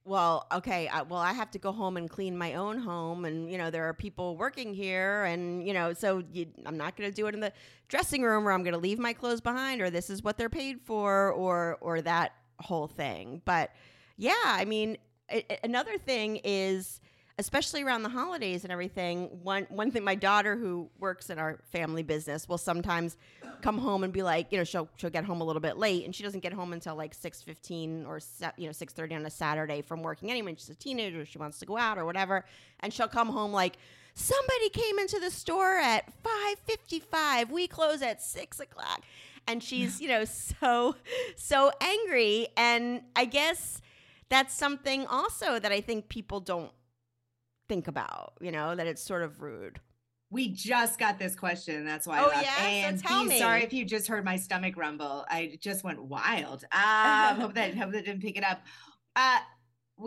well, okay, I, well I have to go home and clean my own home and you know there are people working here and you know so you, I'm not going to do it in the dressing room or I'm going to leave my clothes behind or this is what they're paid for or or that whole thing. But yeah, I mean a- another thing is especially around the holidays and everything one one thing my daughter who works in our family business will sometimes come home and be like you know she'll she'll get home a little bit late and she doesn't get home until like 6:15 or you know 6:30 on a Saturday from working anyway she's a teenager she wants to go out or whatever. And she'll come home like somebody came into the store at 5:55 we close at 6 o'clock. And she's you know so so angry. And I guess that's something also that I think people don't think about, you know, that it's sort of rude. We just got this question. That's why. Oh, I laughed. yeah? So tell Dee, me. Sorry if you just heard my stomach rumble. I just went wild. Um, hope that hope that didn't pick it up. Uh,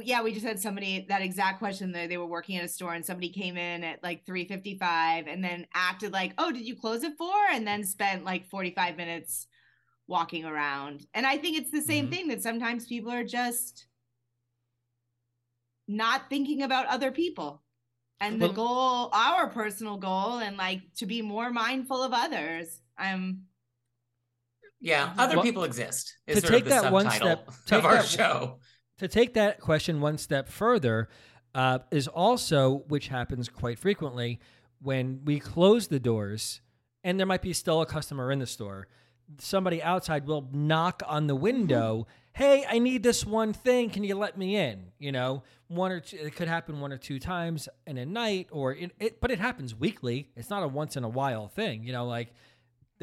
yeah, we just had somebody that exact question. That they were working at a store and somebody came in at like three fifty five and then acted like, "Oh, did you close at 4? And then spent like forty five minutes walking around. And I think it's the same Mhm. thing that sometimes people are just not thinking about other people and the Well- goal our personal goal and like to be more mindful of others i'm Yeah, other Well, people exist. to sort take of the that one step- of our that- show. to take that question one step further uh, is also which happens quite frequently when we close the doors and there might be still a customer in the store somebody outside will knock on the window hey i need this one thing can you let me in you know one or two it could happen one or two times in a night or it, it but it happens weekly it's not a once in a while thing you know like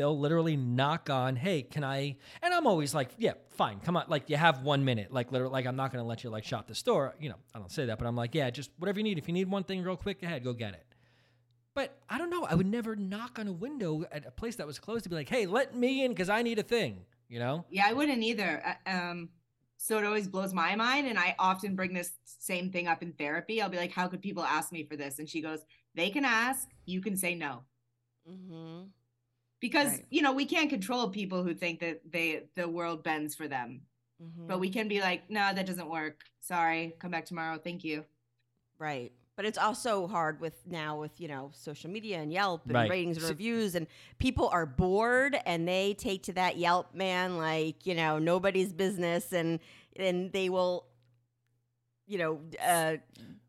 they'll literally knock on, hey, can I? And I'm always like, yeah, fine, come on. Like you have one minute. Like literally, like I'm not gonna let you like shop the store. You know, I don't say that, but I'm like, yeah, just whatever you need. If you need one thing real quick, ahead, go get it. But I don't know. I would never knock on a window at a place that was closed to be like, hey, let me in because I need a thing. You know? yeah i wouldn't either Uh, um so it always blows my mind and i often bring this same thing up in therapy i'll be like how could people ask me for this and she goes they can ask you can say no Mm-hmm. because Right. you know we can't control people who think that they the world bends for them Mm-hmm. but we can be like no that doesn't work sorry come back tomorrow thank you right. But it's also hard with now with you know social media and Yelp and Right. ratings and So- reviews and people are bored and they take to that Yelp man like you know nobody's business and and they will you know uh,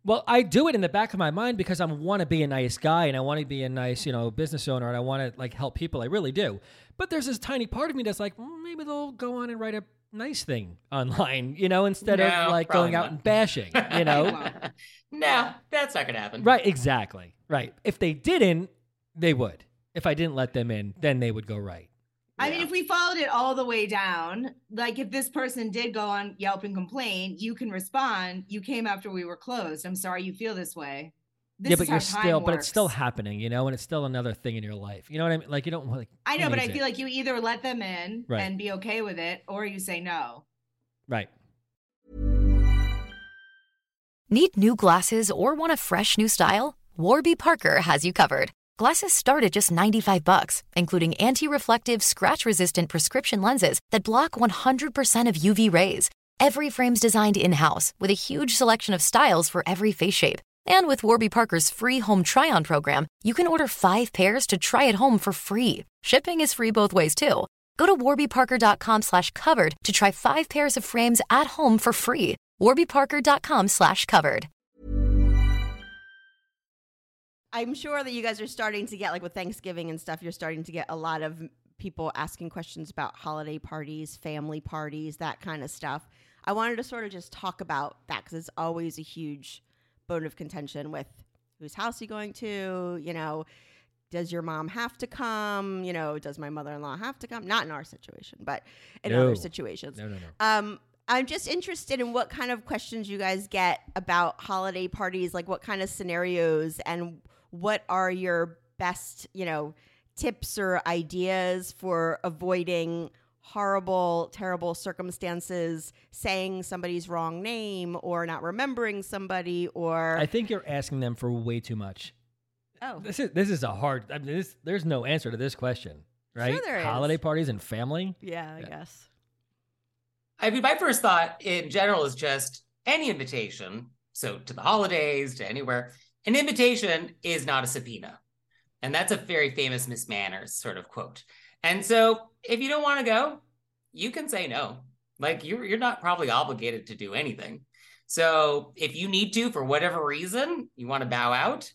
Well, I do it in the back of my mind because I want to be a nice guy and I want to be a nice, you know, business owner and I want to like help people. I really do. But there's this tiny part of me that's like, mm, maybe they'll go on and write a nice thing online, you know, instead No, of like probably going out not. and bashing, you know? no, that's not gonna happen. right, exactly. Right. If they didn't, they would. if I didn't let them in, then they would go right. I mean, if we followed it all the way down, like if this person did go on Yelp and complain, you can respond. You came after we were closed. I'm sorry you feel this way. This yeah, but how you're time still, but it's still happening, you know, and it's still another thing in your life. You know what I mean? Like you don't like. I know, but I needs feel it? like you either let them in Right. and be okay with it, or you say no. right. Need new glasses or want a fresh new style? Warby Parker has you covered. Glasses start at just 95 bucks, including anti-reflective, scratch-resistant prescription lenses that block 100% of UV rays. Every frame's designed in-house with a huge selection of styles for every face shape. And with Warby Parker's free home try-on program, you can order 5 pairs to try at home for free. Shipping is free both ways too. Go to warbyparker.com slash covered to try 5 pairs of frames at home for free. warbyparker.com slash covered. I'm sure that you guys are starting to get like with Thanksgiving and stuff. You're starting to get a lot of people asking questions about holiday parties, family parties, that kind of stuff. I wanted to sort of just talk about that because it's always a huge bone of contention with whose house you going to. You know, does your mom have to come? You know, does my mother-in-law have to come? Not in our situation, but in No. other situations. No, no, no. Um, I'm just interested in what kind of questions you guys get about holiday parties, like what kind of scenarios and what are your best, you know, tips or ideas for avoiding horrible, terrible circumstances, saying somebody's wrong name or not remembering somebody or I think you're asking them for way too much. oh, This is this is a hard. I mean, this, there's no answer to this question, right? there is. Holiday parties and family. yeah, I Yeah. guess. I mean, my first thought in general is just any invitation. So to the holidays, to anywhere, an invitation is not a subpoena. And that's a very famous Miss Manners sort of quote. And so if you don't want to go, you can say no. Like you're you're not probably obligated to do anything. So if you need to, for whatever reason, you want to bow out,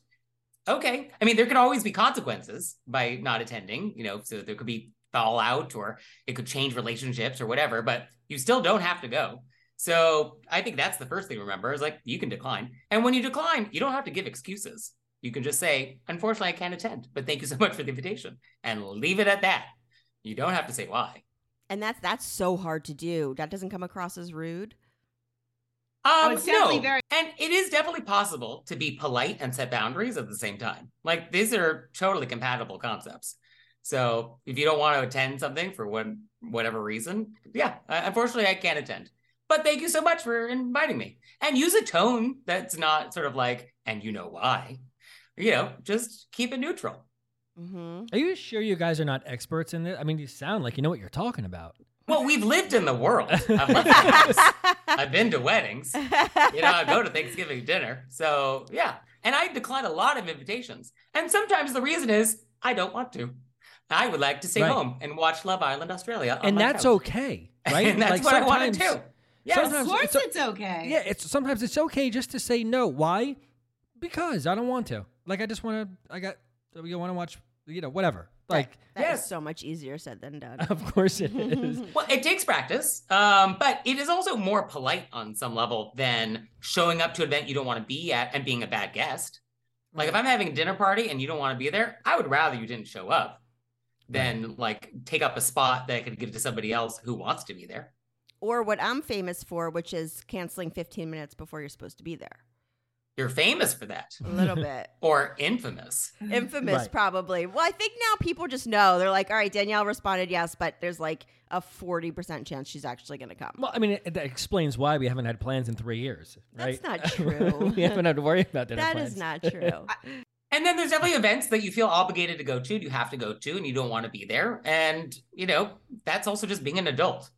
okay. I mean, there could always be consequences by not attending, you know, so there could be fallout or it could change relationships or whatever, but you still don't have to go. So I think that's the first thing to remember is like you can decline. And when you decline, you don't have to give excuses. You can just say, unfortunately, I can't attend, but thank you so much for the invitation and leave it at that. You don't have to say why. And that's that's so hard to do. That doesn't come across as rude. Um, it's definitely no. very- and it is definitely possible to be polite and set boundaries at the same time. Like these are totally compatible concepts. So if you don't want to attend something for one whatever reason, yeah, uh, unfortunately I can't attend. But thank you so much for inviting me. And use a tone that's not sort of like, and you know why. You know, just keep it neutral. Mm-hmm. Are you sure you guys are not experts in this? I mean, you sound like you know what you're talking about. Well, we've lived in the world. I've the. I've been to weddings. you know, I go to Thanksgiving dinner. So yeah. And I decline a lot of invitations. And sometimes the reason is I don't want to. I would like to stay Right. home and watch Love Island Australia. on and my that's couch. okay, right? and that's Like, what I wanted to sometimes- do. Yes. Of course, it's it's okay. Yeah, it's sometimes it's okay just to say no. Why? Because I don't want to. Like I just want to. I got. So you want to watch? You know, whatever. Like, That is Yes. so much easier said than done. of course it is. Well, it takes practice, um, but it is also more polite on some level than showing up to an event you don't want to be at and being a bad guest. Like if I'm having a dinner party and you don't want to be there, I would rather you didn't show up than like take up a spot that I could give to somebody else who wants to be there. or what I'm famous for, which is canceling 15 minutes before you're supposed to be there. You're famous for that, A little bit. or infamous. Infamous, Right. probably. Well, I think now people just know. They're like, all right, Danielle responded yes, but there's like a 40% chance she's actually going to come. Well, I mean, it, that explains why we haven't had plans in three years, right? That's not true. we haven't had to worry about dinner that plans. is not true. And then there's definitely events that you feel obligated to go to, and you have to go to, and you don't want to be there. And you know that's also just being an adult,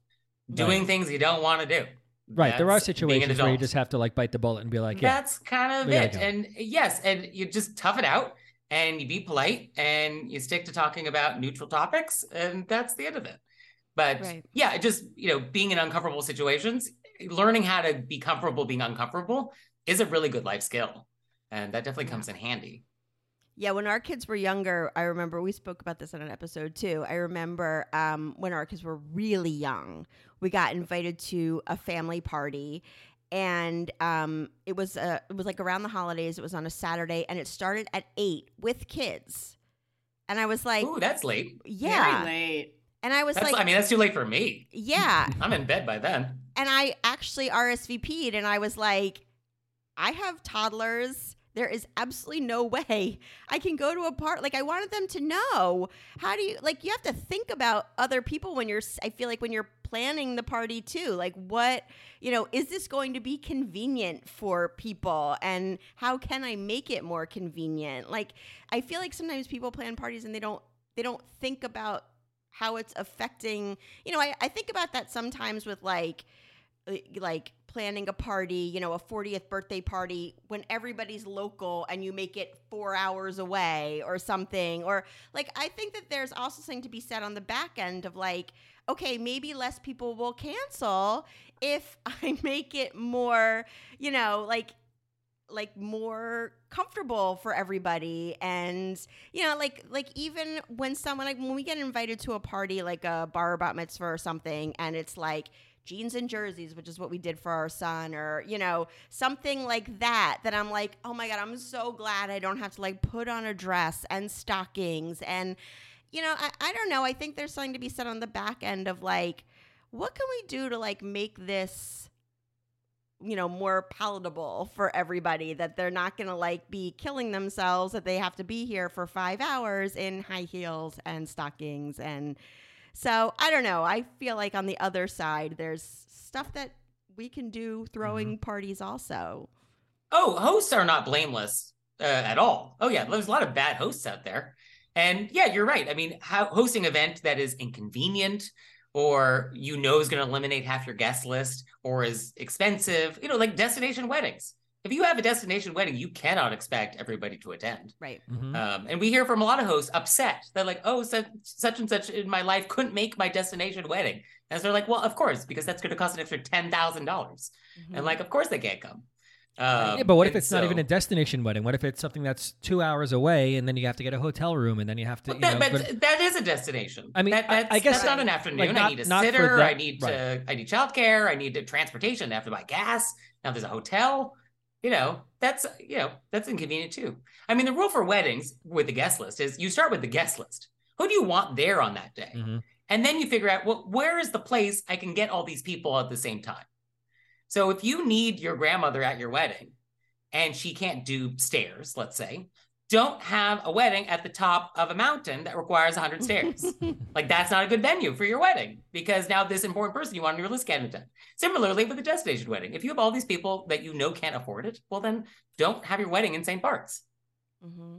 doing Right. things you don't want to do. Right. There are That's being an situations where you just have to like bite the bullet and be like, yeah, That's kind of it. go. And yes, and you just tough it out and you be polite and you stick to talking about neutral topics, and that's the end of it. But Right. yeah, just you know, being in uncomfortable situations, learning how to be comfortable being uncomfortable is a really good life skill. And that definitely comes in handy. Yeah, when our kids were younger, I remember we spoke about this in an episode too. I remember um, when our kids were really young, we got invited to a family party, and um, it was uh, it was like around the holidays. It was on a Saturday, and it started at eight with kids, And I was like, Ooh, that's late. yeah. Very late. And I was That's, like, I mean, that's too late for me. yeah. I'm in bed by then. and I actually RSVP'd and I was like, I have toddlers. There is absolutely no way I can go to a part. Like, I wanted them to know how do you, like, you have to think about other people when you're, I feel like when you're planning the party too. Like, what, you know, is this going to be convenient for people? And how can I make it more convenient? Like, I feel like sometimes people plan parties and they don't, they don't think about how it's affecting you know I, I think about that sometimes with like uh, like planning a party you know a 40th birthday party when everybody's local and you make it four hours away or something or like i think that there's also something to be said on the back end of like okay maybe less people will cancel if i make it more you know like like more comfortable for everybody. And you know like like even when someone like when we get invited to a party like a bar bat mitzvah or something and it's like jeans and jerseys which is what we did for our son or you know something like that that i'm like oh my god i'm so glad i don't have to like put on a dress and stockings and you know i, I don't know i think there's something to be said on the back end of like what can we do to like make this you know more palatable for everybody that they're not going to like be killing themselves that they have to be here for 5 hours in high heels and stockings and so I don't know I feel like on the other side there's stuff that we can do throwing parties also Oh, hosts are not blameless uh, at all. Oh yeah, there's a lot of bad hosts out there. And yeah, you're right. I mean, how, hosting an event that is inconvenient or you know is going to eliminate half your guest list or is expensive, you know, like destination weddings. If you have a destination wedding, you cannot expect everybody to attend. right Mhm. Um, and we hear from a lot of hosts upset. They're like, oh, such, such and such in my life couldn't make my destination wedding. And so they're like, well, of course, because that's going to cost an extra $10,000. dollars And like, of course they can't come. Um, yeah, but what if it's not even a destination wedding? What if it's something that's two hours away, and then you have to get a hotel room, and then you have to, But you that, know, but that is a destination. I mean, that, I- I guess- that's not an afternoon. not- I need a sitter. that- I need right. to. I need childcare. I need to transportation. I have to buy gas. Now there's a hotel. You know, that's you know that's inconvenient too. I mean, the rule for weddings with the guest list is you start with the guest list. Who do you want there on that day? Mhm. And then you figure out, well, where is the place I can get all these people at the same time? So if you need your grandmother at your wedding and she can't do stairs, let's say, don't have a wedding at the top of a mountain that requires 100 stairs. like that's not a good venue for your wedding because now this important person you want on your list can't attend. Similarly with the destination wedding, if you have all these people that you know can't afford it, well then don't have your wedding in St. Bart's. hmm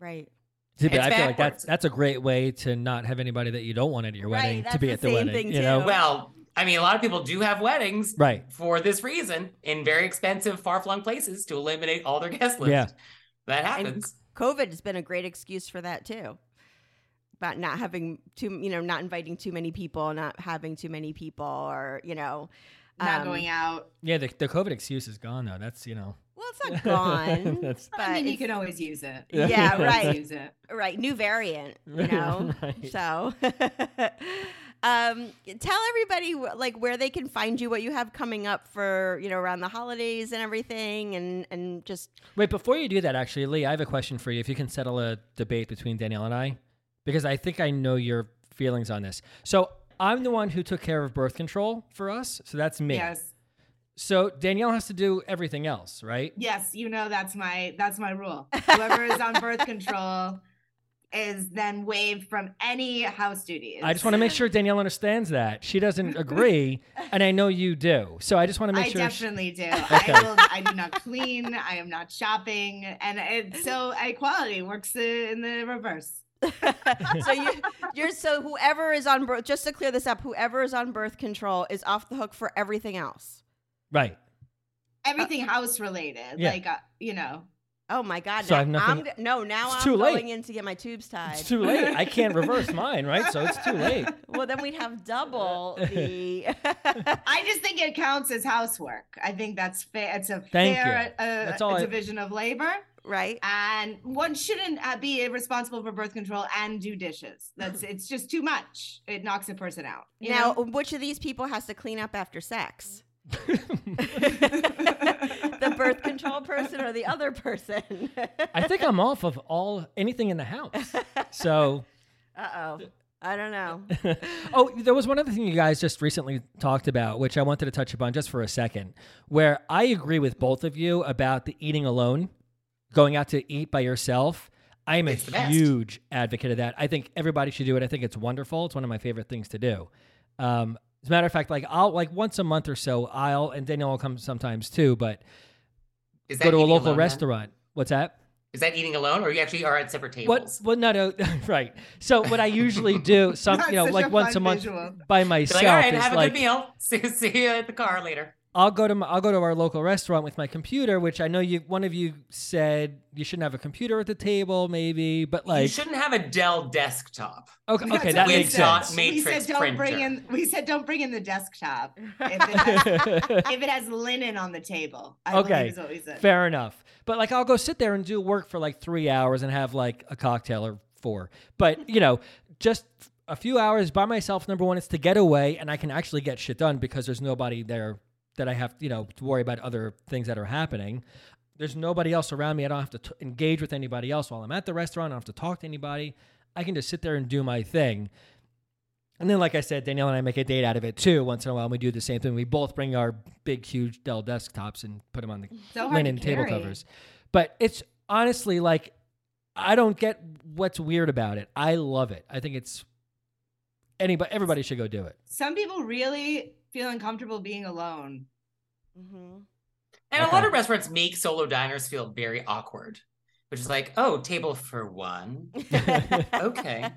right See, but I feel like that's that's a great way to not have anybody that you don't want at your Right, wedding to be the at the same wedding. thing, you know, too. Well, I mean, a lot of people do have weddings right? for this reason in very expensive, far flung places to eliminate all their guest list. Yeah. That And happens. covid has been a great excuse for that too about not having too you know not inviting too many people not having too many people or you know Not um, going out. Yeah, the, the COVID excuse is gone though. That's you know. well it's not gone but I mean, you can always use it. Yeah. Yeah, You can always right. Use it. right new variant you know Right. so um tell everybody like where they can find you what you have coming up for you know around the holidays and everything and and just Wait, before you do that, actually, Lee, I have a question for you. If you can settle a debate between Danielle and I, because I think I know your feelings on this. So I'm the one who took care of birth control for us, so that's me. Yes. So Danielle has to do everything else, right? Yes, you know that's my that's my rule. Whoever is on birth control is then waived from any house duties. I just want to make sure Danielle understands that. She doesn't agree, and I know you do. So I just want to make I sure. she- definitely do. Okay. I will. I do not clean. I am not shopping, and it, so equality works uh, in the reverse. so you you're so whoever is on birth just to clear this up whoever is on birth control is off the hook for everything else right. Everything house related, Yeah. like uh, you know. Oh my god So I now have I'm nothing- no now It's i'm too late. going in to get my tubes tied It's too late. I can't reverse mine, right? So it's too late. well then we'd have double the I just think it counts as housework. I think that's fair. It's a Thank fair uh, That's all I- division of labor, right and one shouldn't uh, be responsible for birth control and do dishes. That's it's just too much. It knocks a person out. you now know? which of these people has to clean up after sex the birth control person or the other person? I think I'm off of all anything in the house. So, Uh oh. I don't know. oh, there was one other thing you guys just recently talked about, which I wanted to touch upon just for a second, where I agree with both of you about the eating alone, going out to eat by yourself. I am a It's the best. huge advocate of that. I think everybody should do it. I think it's wonderful. It's one of my favorite things to do. Um, as a matter of fact, like I'll like once a month or so, I'll and Daniel will come sometimes too, but Is that go to a eating local alone then? restaurant. What's that? Is that eating alone, or you actually are at separate What? tables? Well, no, no, right. So what I usually do, some you know, such like a once a fun month visual. by Be myself like, all right, is have a like good meal. See, see you at the car later. I'll go to my, I'll go to our local restaurant with my computer, which I know you one of you said you shouldn't have a computer at the table, maybe, but like you shouldn't have a Dell desktop. okay, okay, what that we makes With dot sense. ma- we said don't bring in. We said don't bring in the desktop if it has, if it has linen on the table. I Okay. is what we said. Fair enough. But like I'll go sit there and do work for like three hours and have like a cocktail or four. But you know, just a few hours by myself. Number one, it's to get away, and I can actually get shit done because there's nobody there that I have you know to worry about other things that are happening. There's nobody else around me. I don't have to t- engage with anybody else while I'm at the restaurant. I don't have to talk to anybody. I can just sit there and do my thing. And then, like I said, Danielle and I make a date out of it too. Once in a while, we do the same thing. We both bring our big, huge Dell desktops and put them on the So linen table covers. But it's honestly like I don't get what's weird about it. I love it. I think it's anybody everybody should go do it. Some people really feel uncomfortable being alone. hmm And a lot of restaurants make solo diners feel very awkward, which is like, oh, table for one. okay.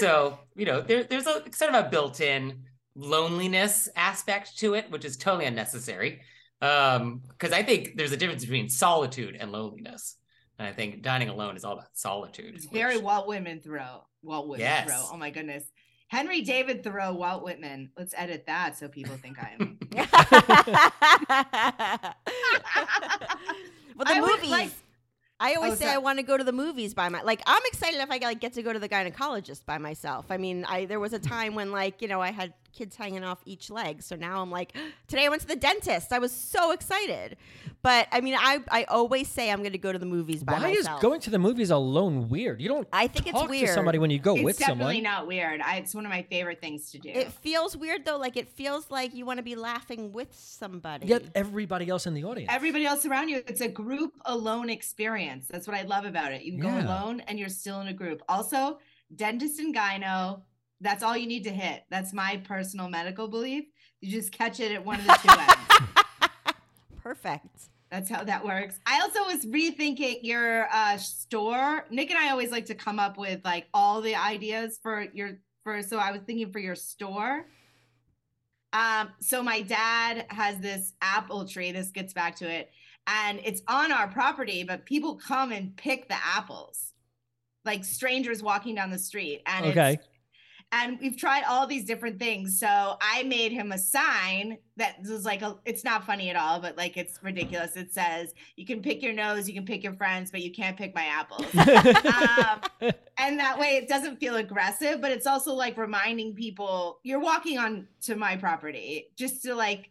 So, you know, there, there's a sort of a built in loneliness aspect to it, which is totally unnecessary. Um, because I think there's a difference between solitude and loneliness. And I think dining alone is all about solitude. It's very which- Walt Whitman Thoreau. Walt Whitman Yes. Thoreau. Oh my goodness. Henry David Thoreau, Walt Whitman. Let's edit that so people think I'm. well, the I movies. like- I always Oh, say sorry. I want to go to the movies by my like. I'm excited if I like get to go to the gynecologist by myself. I mean, I there was a time when like you know I had kids hanging off each leg, so now I'm like, today I went to the dentist. I was so excited, but I mean, I I always say I'm going to go to the movies by Why myself. is going to the movies alone weird? You don't I think it's talk to somebody when you go it's with definitely someone. not weird. I, it's one of my favorite things to do. It feels weird though. Like it feels like you want to be laughing with somebody. Yet everybody else in the audience. Everybody else around you, it's a group alone experience. That's what I love about it. You can go alone and you're still in a group. Also, dentist and gyno, that's all you need to hit. That's my personal medical belief. You just catch it at one of the two ends. Perfect. That's how that works. I also was rethinking your uh, store. Nick and I always like to come up with like all the ideas for your for. So I was thinking for your store. Um, so my dad has this apple tree. This gets back to it, and it's on our property, but people come and pick the apples, like strangers walking down the street. And Okay. it's and we've tried all these different things. So I made him a sign that was like a it's not funny at all, but like it's ridiculous. It says, you can pick your nose, you can pick your friends, but you can't pick my apples. um, and that way it doesn't feel aggressive, but it's also like reminding people you're walking on to my property just to like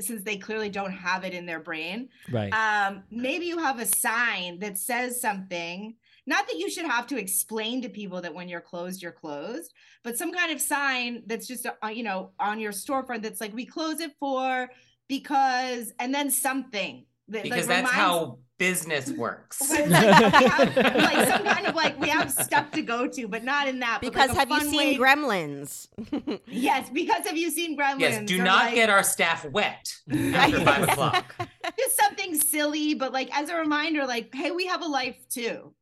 since they clearly don't have it in their brain. right. Um, maybe you have a sign that says something. Not that you should have to explain to people that when you're closed, you're closed, but some kind of sign that's just, uh, you know, on your storefront that's like, we close it for because, and then something. That, because like, that's reminds- how business works. But like, have, like some kind of like we have stuff to go to, but not in that. but, like, Because have you seen way- Gremlins? Yes, because have you seen Gremlins? yes, do not like, get our staff wet after five o'clock. just something silly, but like as a reminder, like, hey, we have a life too.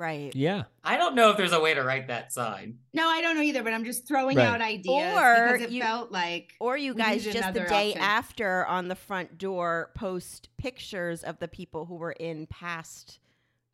Right. yeah. I don't know if there's a way to write that sign. No, I don't know either, but I'm just throwing Right. out ideas Or because it you- felt like Or you guys just the day option. after on the front door post pictures of the people who were in past.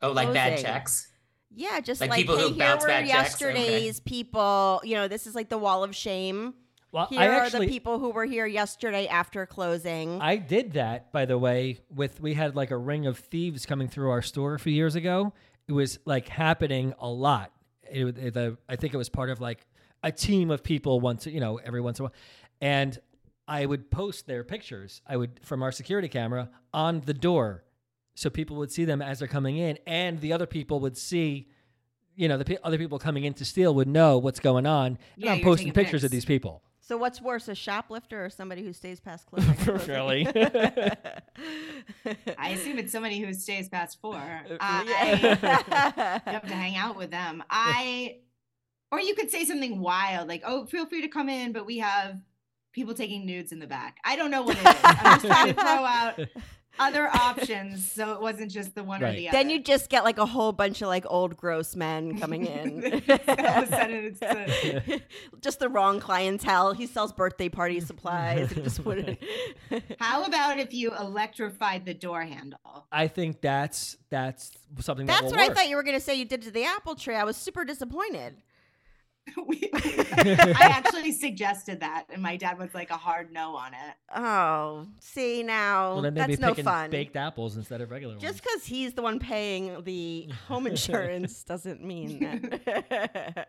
Oh, like bad checks. Yeah, just Like like, people hey, who here bounce were back checks? Okay. yesterday's people. You know, this is like the wall of shame. Well, Here I are actually the people who were here yesterday after closing. I did that, by the way, with we had like a ring of thieves coming through our store a few years ago. It was like happening a lot. It, was- it- the, I think it was part of like a team of people once, you know, every once in a while. And I would post their pictures. I would from our security camera on the door, so people would see them as they're coming in, and the other people would see. You know, the pe- other people coming in to steal would know what's going on. And Yeah, I'm posting pictures of these people. So what's worse, a shoplifter or somebody who stays past closing? Really? I assume it's somebody who stays past four. Uh, yeah. I, you have to hang out with them. I, or you could say something wild like, "Oh, feel free to come in, but we have people taking nudes in the back." I don't know what it is. I'm just trying to throw out other options so it wasn't just the one or the other. then you just get like a whole bunch of like old gross men coming in. All of a sudden, it's the, just the wrong clientele. He sells birthday party supplies. Just wouldn't. how about if you electrified the door handle? I think that's that's something that That's will what I thought you were going to say you did to the apple tree. I was super disappointed. We- I actually suggested that, and my dad was like a hard no on it. Oh, see now, Well, then they'd be that's no fun. baked apples instead of regular Just because he's the one paying the home insurance doesn't mean that.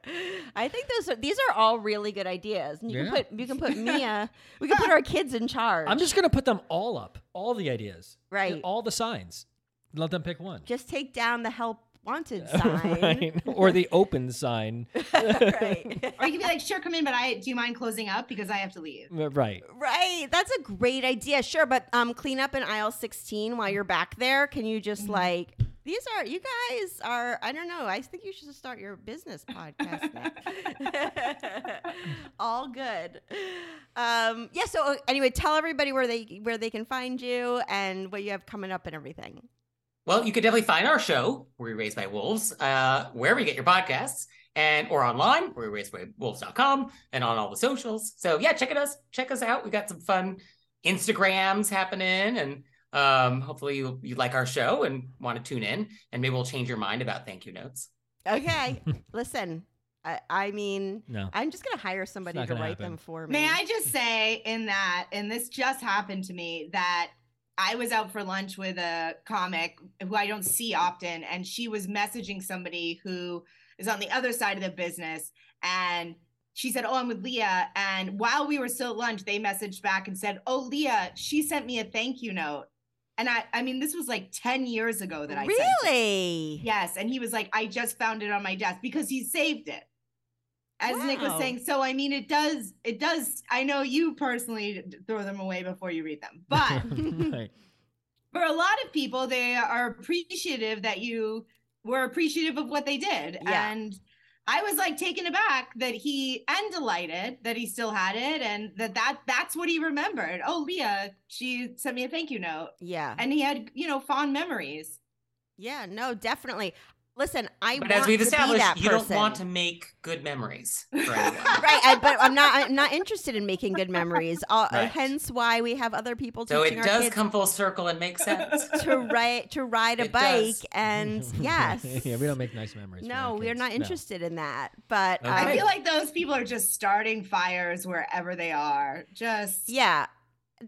I think those are these are all really good ideas. And you Yeah. can put you can put Mia. We can put our kids in charge. I'm just gonna put them all up, all the ideas, Right. all the signs. Let them pick one. just take down the help wanted sign. right. Or the open sign. right. Or you could be like, "Sure, come in, but I do you mind closing up because I have to leave." Right. Right. That's a great idea. Sure, but um clean up in aisle 16 while you're back there. Can you just Mm-hmm. like these are you guys are I don't know. I think you should start your business podcast now. All good. Um yeah, so uh, anyway, tell everybody where they where they can find you and what you have coming up and everything. Well, you can definitely find our show, Were We Raised by Wolves, uh, wherever you get your podcasts, and or online, were we raised by wolves.com, and on all the socials. So yeah, check it us, check us out. We got some fun Instagrams happening, and um, hopefully you you like our show and want to tune in, and maybe we'll change your mind about thank you notes. Okay. Listen. I, I mean, No. I'm just gonna hire somebody to gonna write happen. them for me. May I just say in that, and this just happened to me, that I was out for lunch with a comic who I don't see often, and she was messaging somebody who is on the other side of the business. And she said, Oh, I'm with Leah. And while we were still at lunch, they messaged back and said, Oh, Leah, she sent me a thank you note. And I, I mean, this was like 10 years ago that I really? Yes. And he was like, I just found it on my desk because he saved it. As Nick was saying, so I mean, it does, it does. I know you personally throw them away before you read them, but right. for a lot of people, they are appreciative that you were appreciative of what they did. Yeah. And I was like taken aback that he and delighted that he still had it and that, that that's what he remembered. Oh, Leah, she sent me a thank you note. Yeah. And he had, you know, fond memories. Yeah, no, definitely. Listen, I But want as we've to established, that you don't want to make good memories for right, I, but I'm not. I'm not interested in making good memories. Uh, Right. Hence, why we have other people so teaching it does come full circle and make sense. to ride to ride a It bike. does. And yes, yeah, we don't make nice memories. No, we are kids. not No. interested in that. But Okay. uh, I feel like those people are just starting fires wherever they are. Just yeah,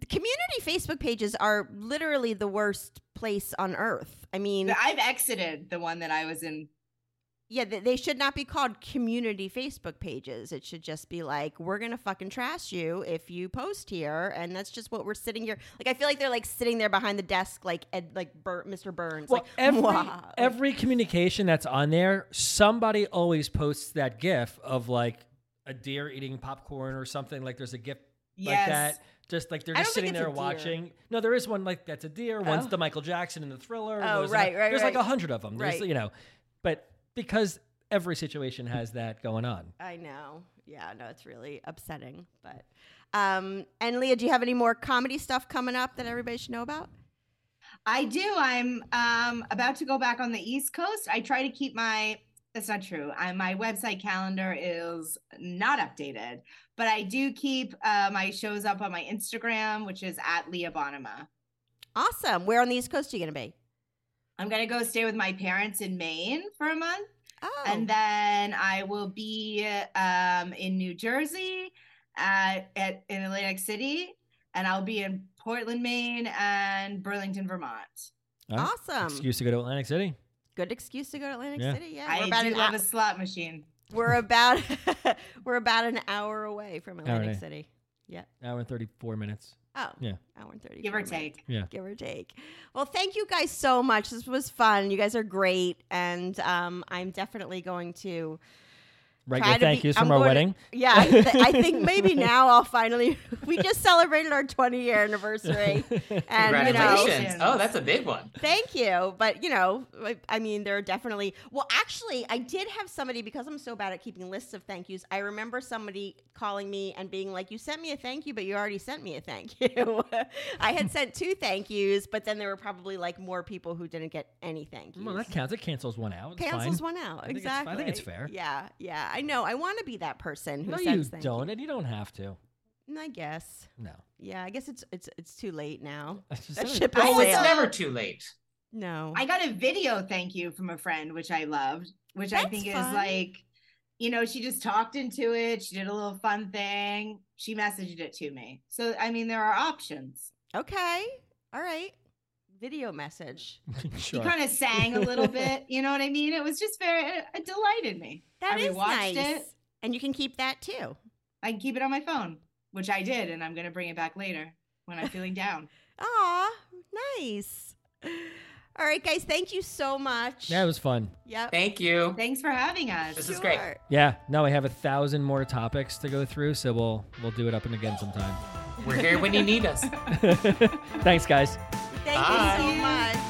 community Facebook pages are literally the worst place on earth. I mean, I've exited the one that I was in. yeah, they should not be called community Facebook pages. It should just be like, we're gonna fucking trash you if you post here, and that's just what we're sitting here. Like, I feel like they're like sitting there behind the desk, like Ed, like Bur- Mr. Burns. Well, like, every "Mwah." Every communication that's on there, somebody always posts that GIF of like a deer eating popcorn or something. Like there's a GIF like that. Just like they're just sitting there watching. No, there is one like that's a deer. One's Oh. the Michael Jackson in the Thriller. Oh, there's right, ano- right, There's like a hundred of them. There's Right. you know, but because every situation has that going on. I know. Yeah, no, it's really upsetting. But um, and Leah, do you have any more comedy stuff coming up that everybody should know about? I do. I'm um, about to go back on the East Coast. I try to keep my. That's not true. I, my website calendar is not updated, but I do keep uh, my shows up on my Instagram, which is at Leah Bonnema. Awesome. Where on the East Coast are you gonna be? I'm gonna go stay with my parents in Maine for a month. Oh, and then I will be um, in New Jersey, uh, at in Atlantic City, and I'll be in Portland, Maine, and Burlington, Vermont. All right. awesome. Excuse to go to Atlantic City. Good excuse to go to Atlantic Yeah. City. Yeah, we're I about do an love hou- a slot machine. We're about we're about an hour away from Atlantic right. City. Yeah. Hour and 34 minutes. Oh, Yeah. hour and 30. Give or take. Yeah. Give or take. Well, thank you guys so much. This was fun. You guys are great. And um, I'm definitely going to. Regular try to thank be- yous I'm from our going to- wedding. yeah, I, th- I think maybe now I'll finally. We just celebrated our 20 year anniversary. And, you know, Congratulations. oh, that's a big one. Thank you. But, you know, I- I mean, there are definitely. Well, actually, I did have somebody, because I'm so bad at keeping lists of thank yous, I remember somebody calling me and being like, You sent me a thank you, but you already sent me a thank you. I had sent two thank yous, but then there were probably like more people who didn't get any thank yous. Well, that counts. It cancels one out. It's Cancels fine. one out. I think it's- exactly. I think it's fair. Yeah, yeah. I know. I want to be that person who No, you sends thank don't, you. and you don't have to. Mm, I guess. No. Yeah, I guess it's it's it's too late now. That ship oh, has Oh, it's sailed. never too late. No. I got a video thank you from a friend, which I loved, which I think fun. is like, you know, she just talked into it. She did a little fun thing. She messaged it to me. So, I mean, there are options. okay. All right. Video message. sure. He kind of sang a little bit. You know what I mean? It was just very, it, it delighted me. That I is nice. it. And you can keep that too. I can keep it on my phone, which I did, and I'm going to bring it back later when I'm feeling down. Aw, nice. All right, guys. Thank you so much. yeah, it was fun. Yep. Thank you. Thanks for having us. This is great. Yeah. No, I have a thousand more topics to go through, so we'll we'll do it up and again sometime. We're here when you need us. Thanks, guys. Thank Bye. you so much.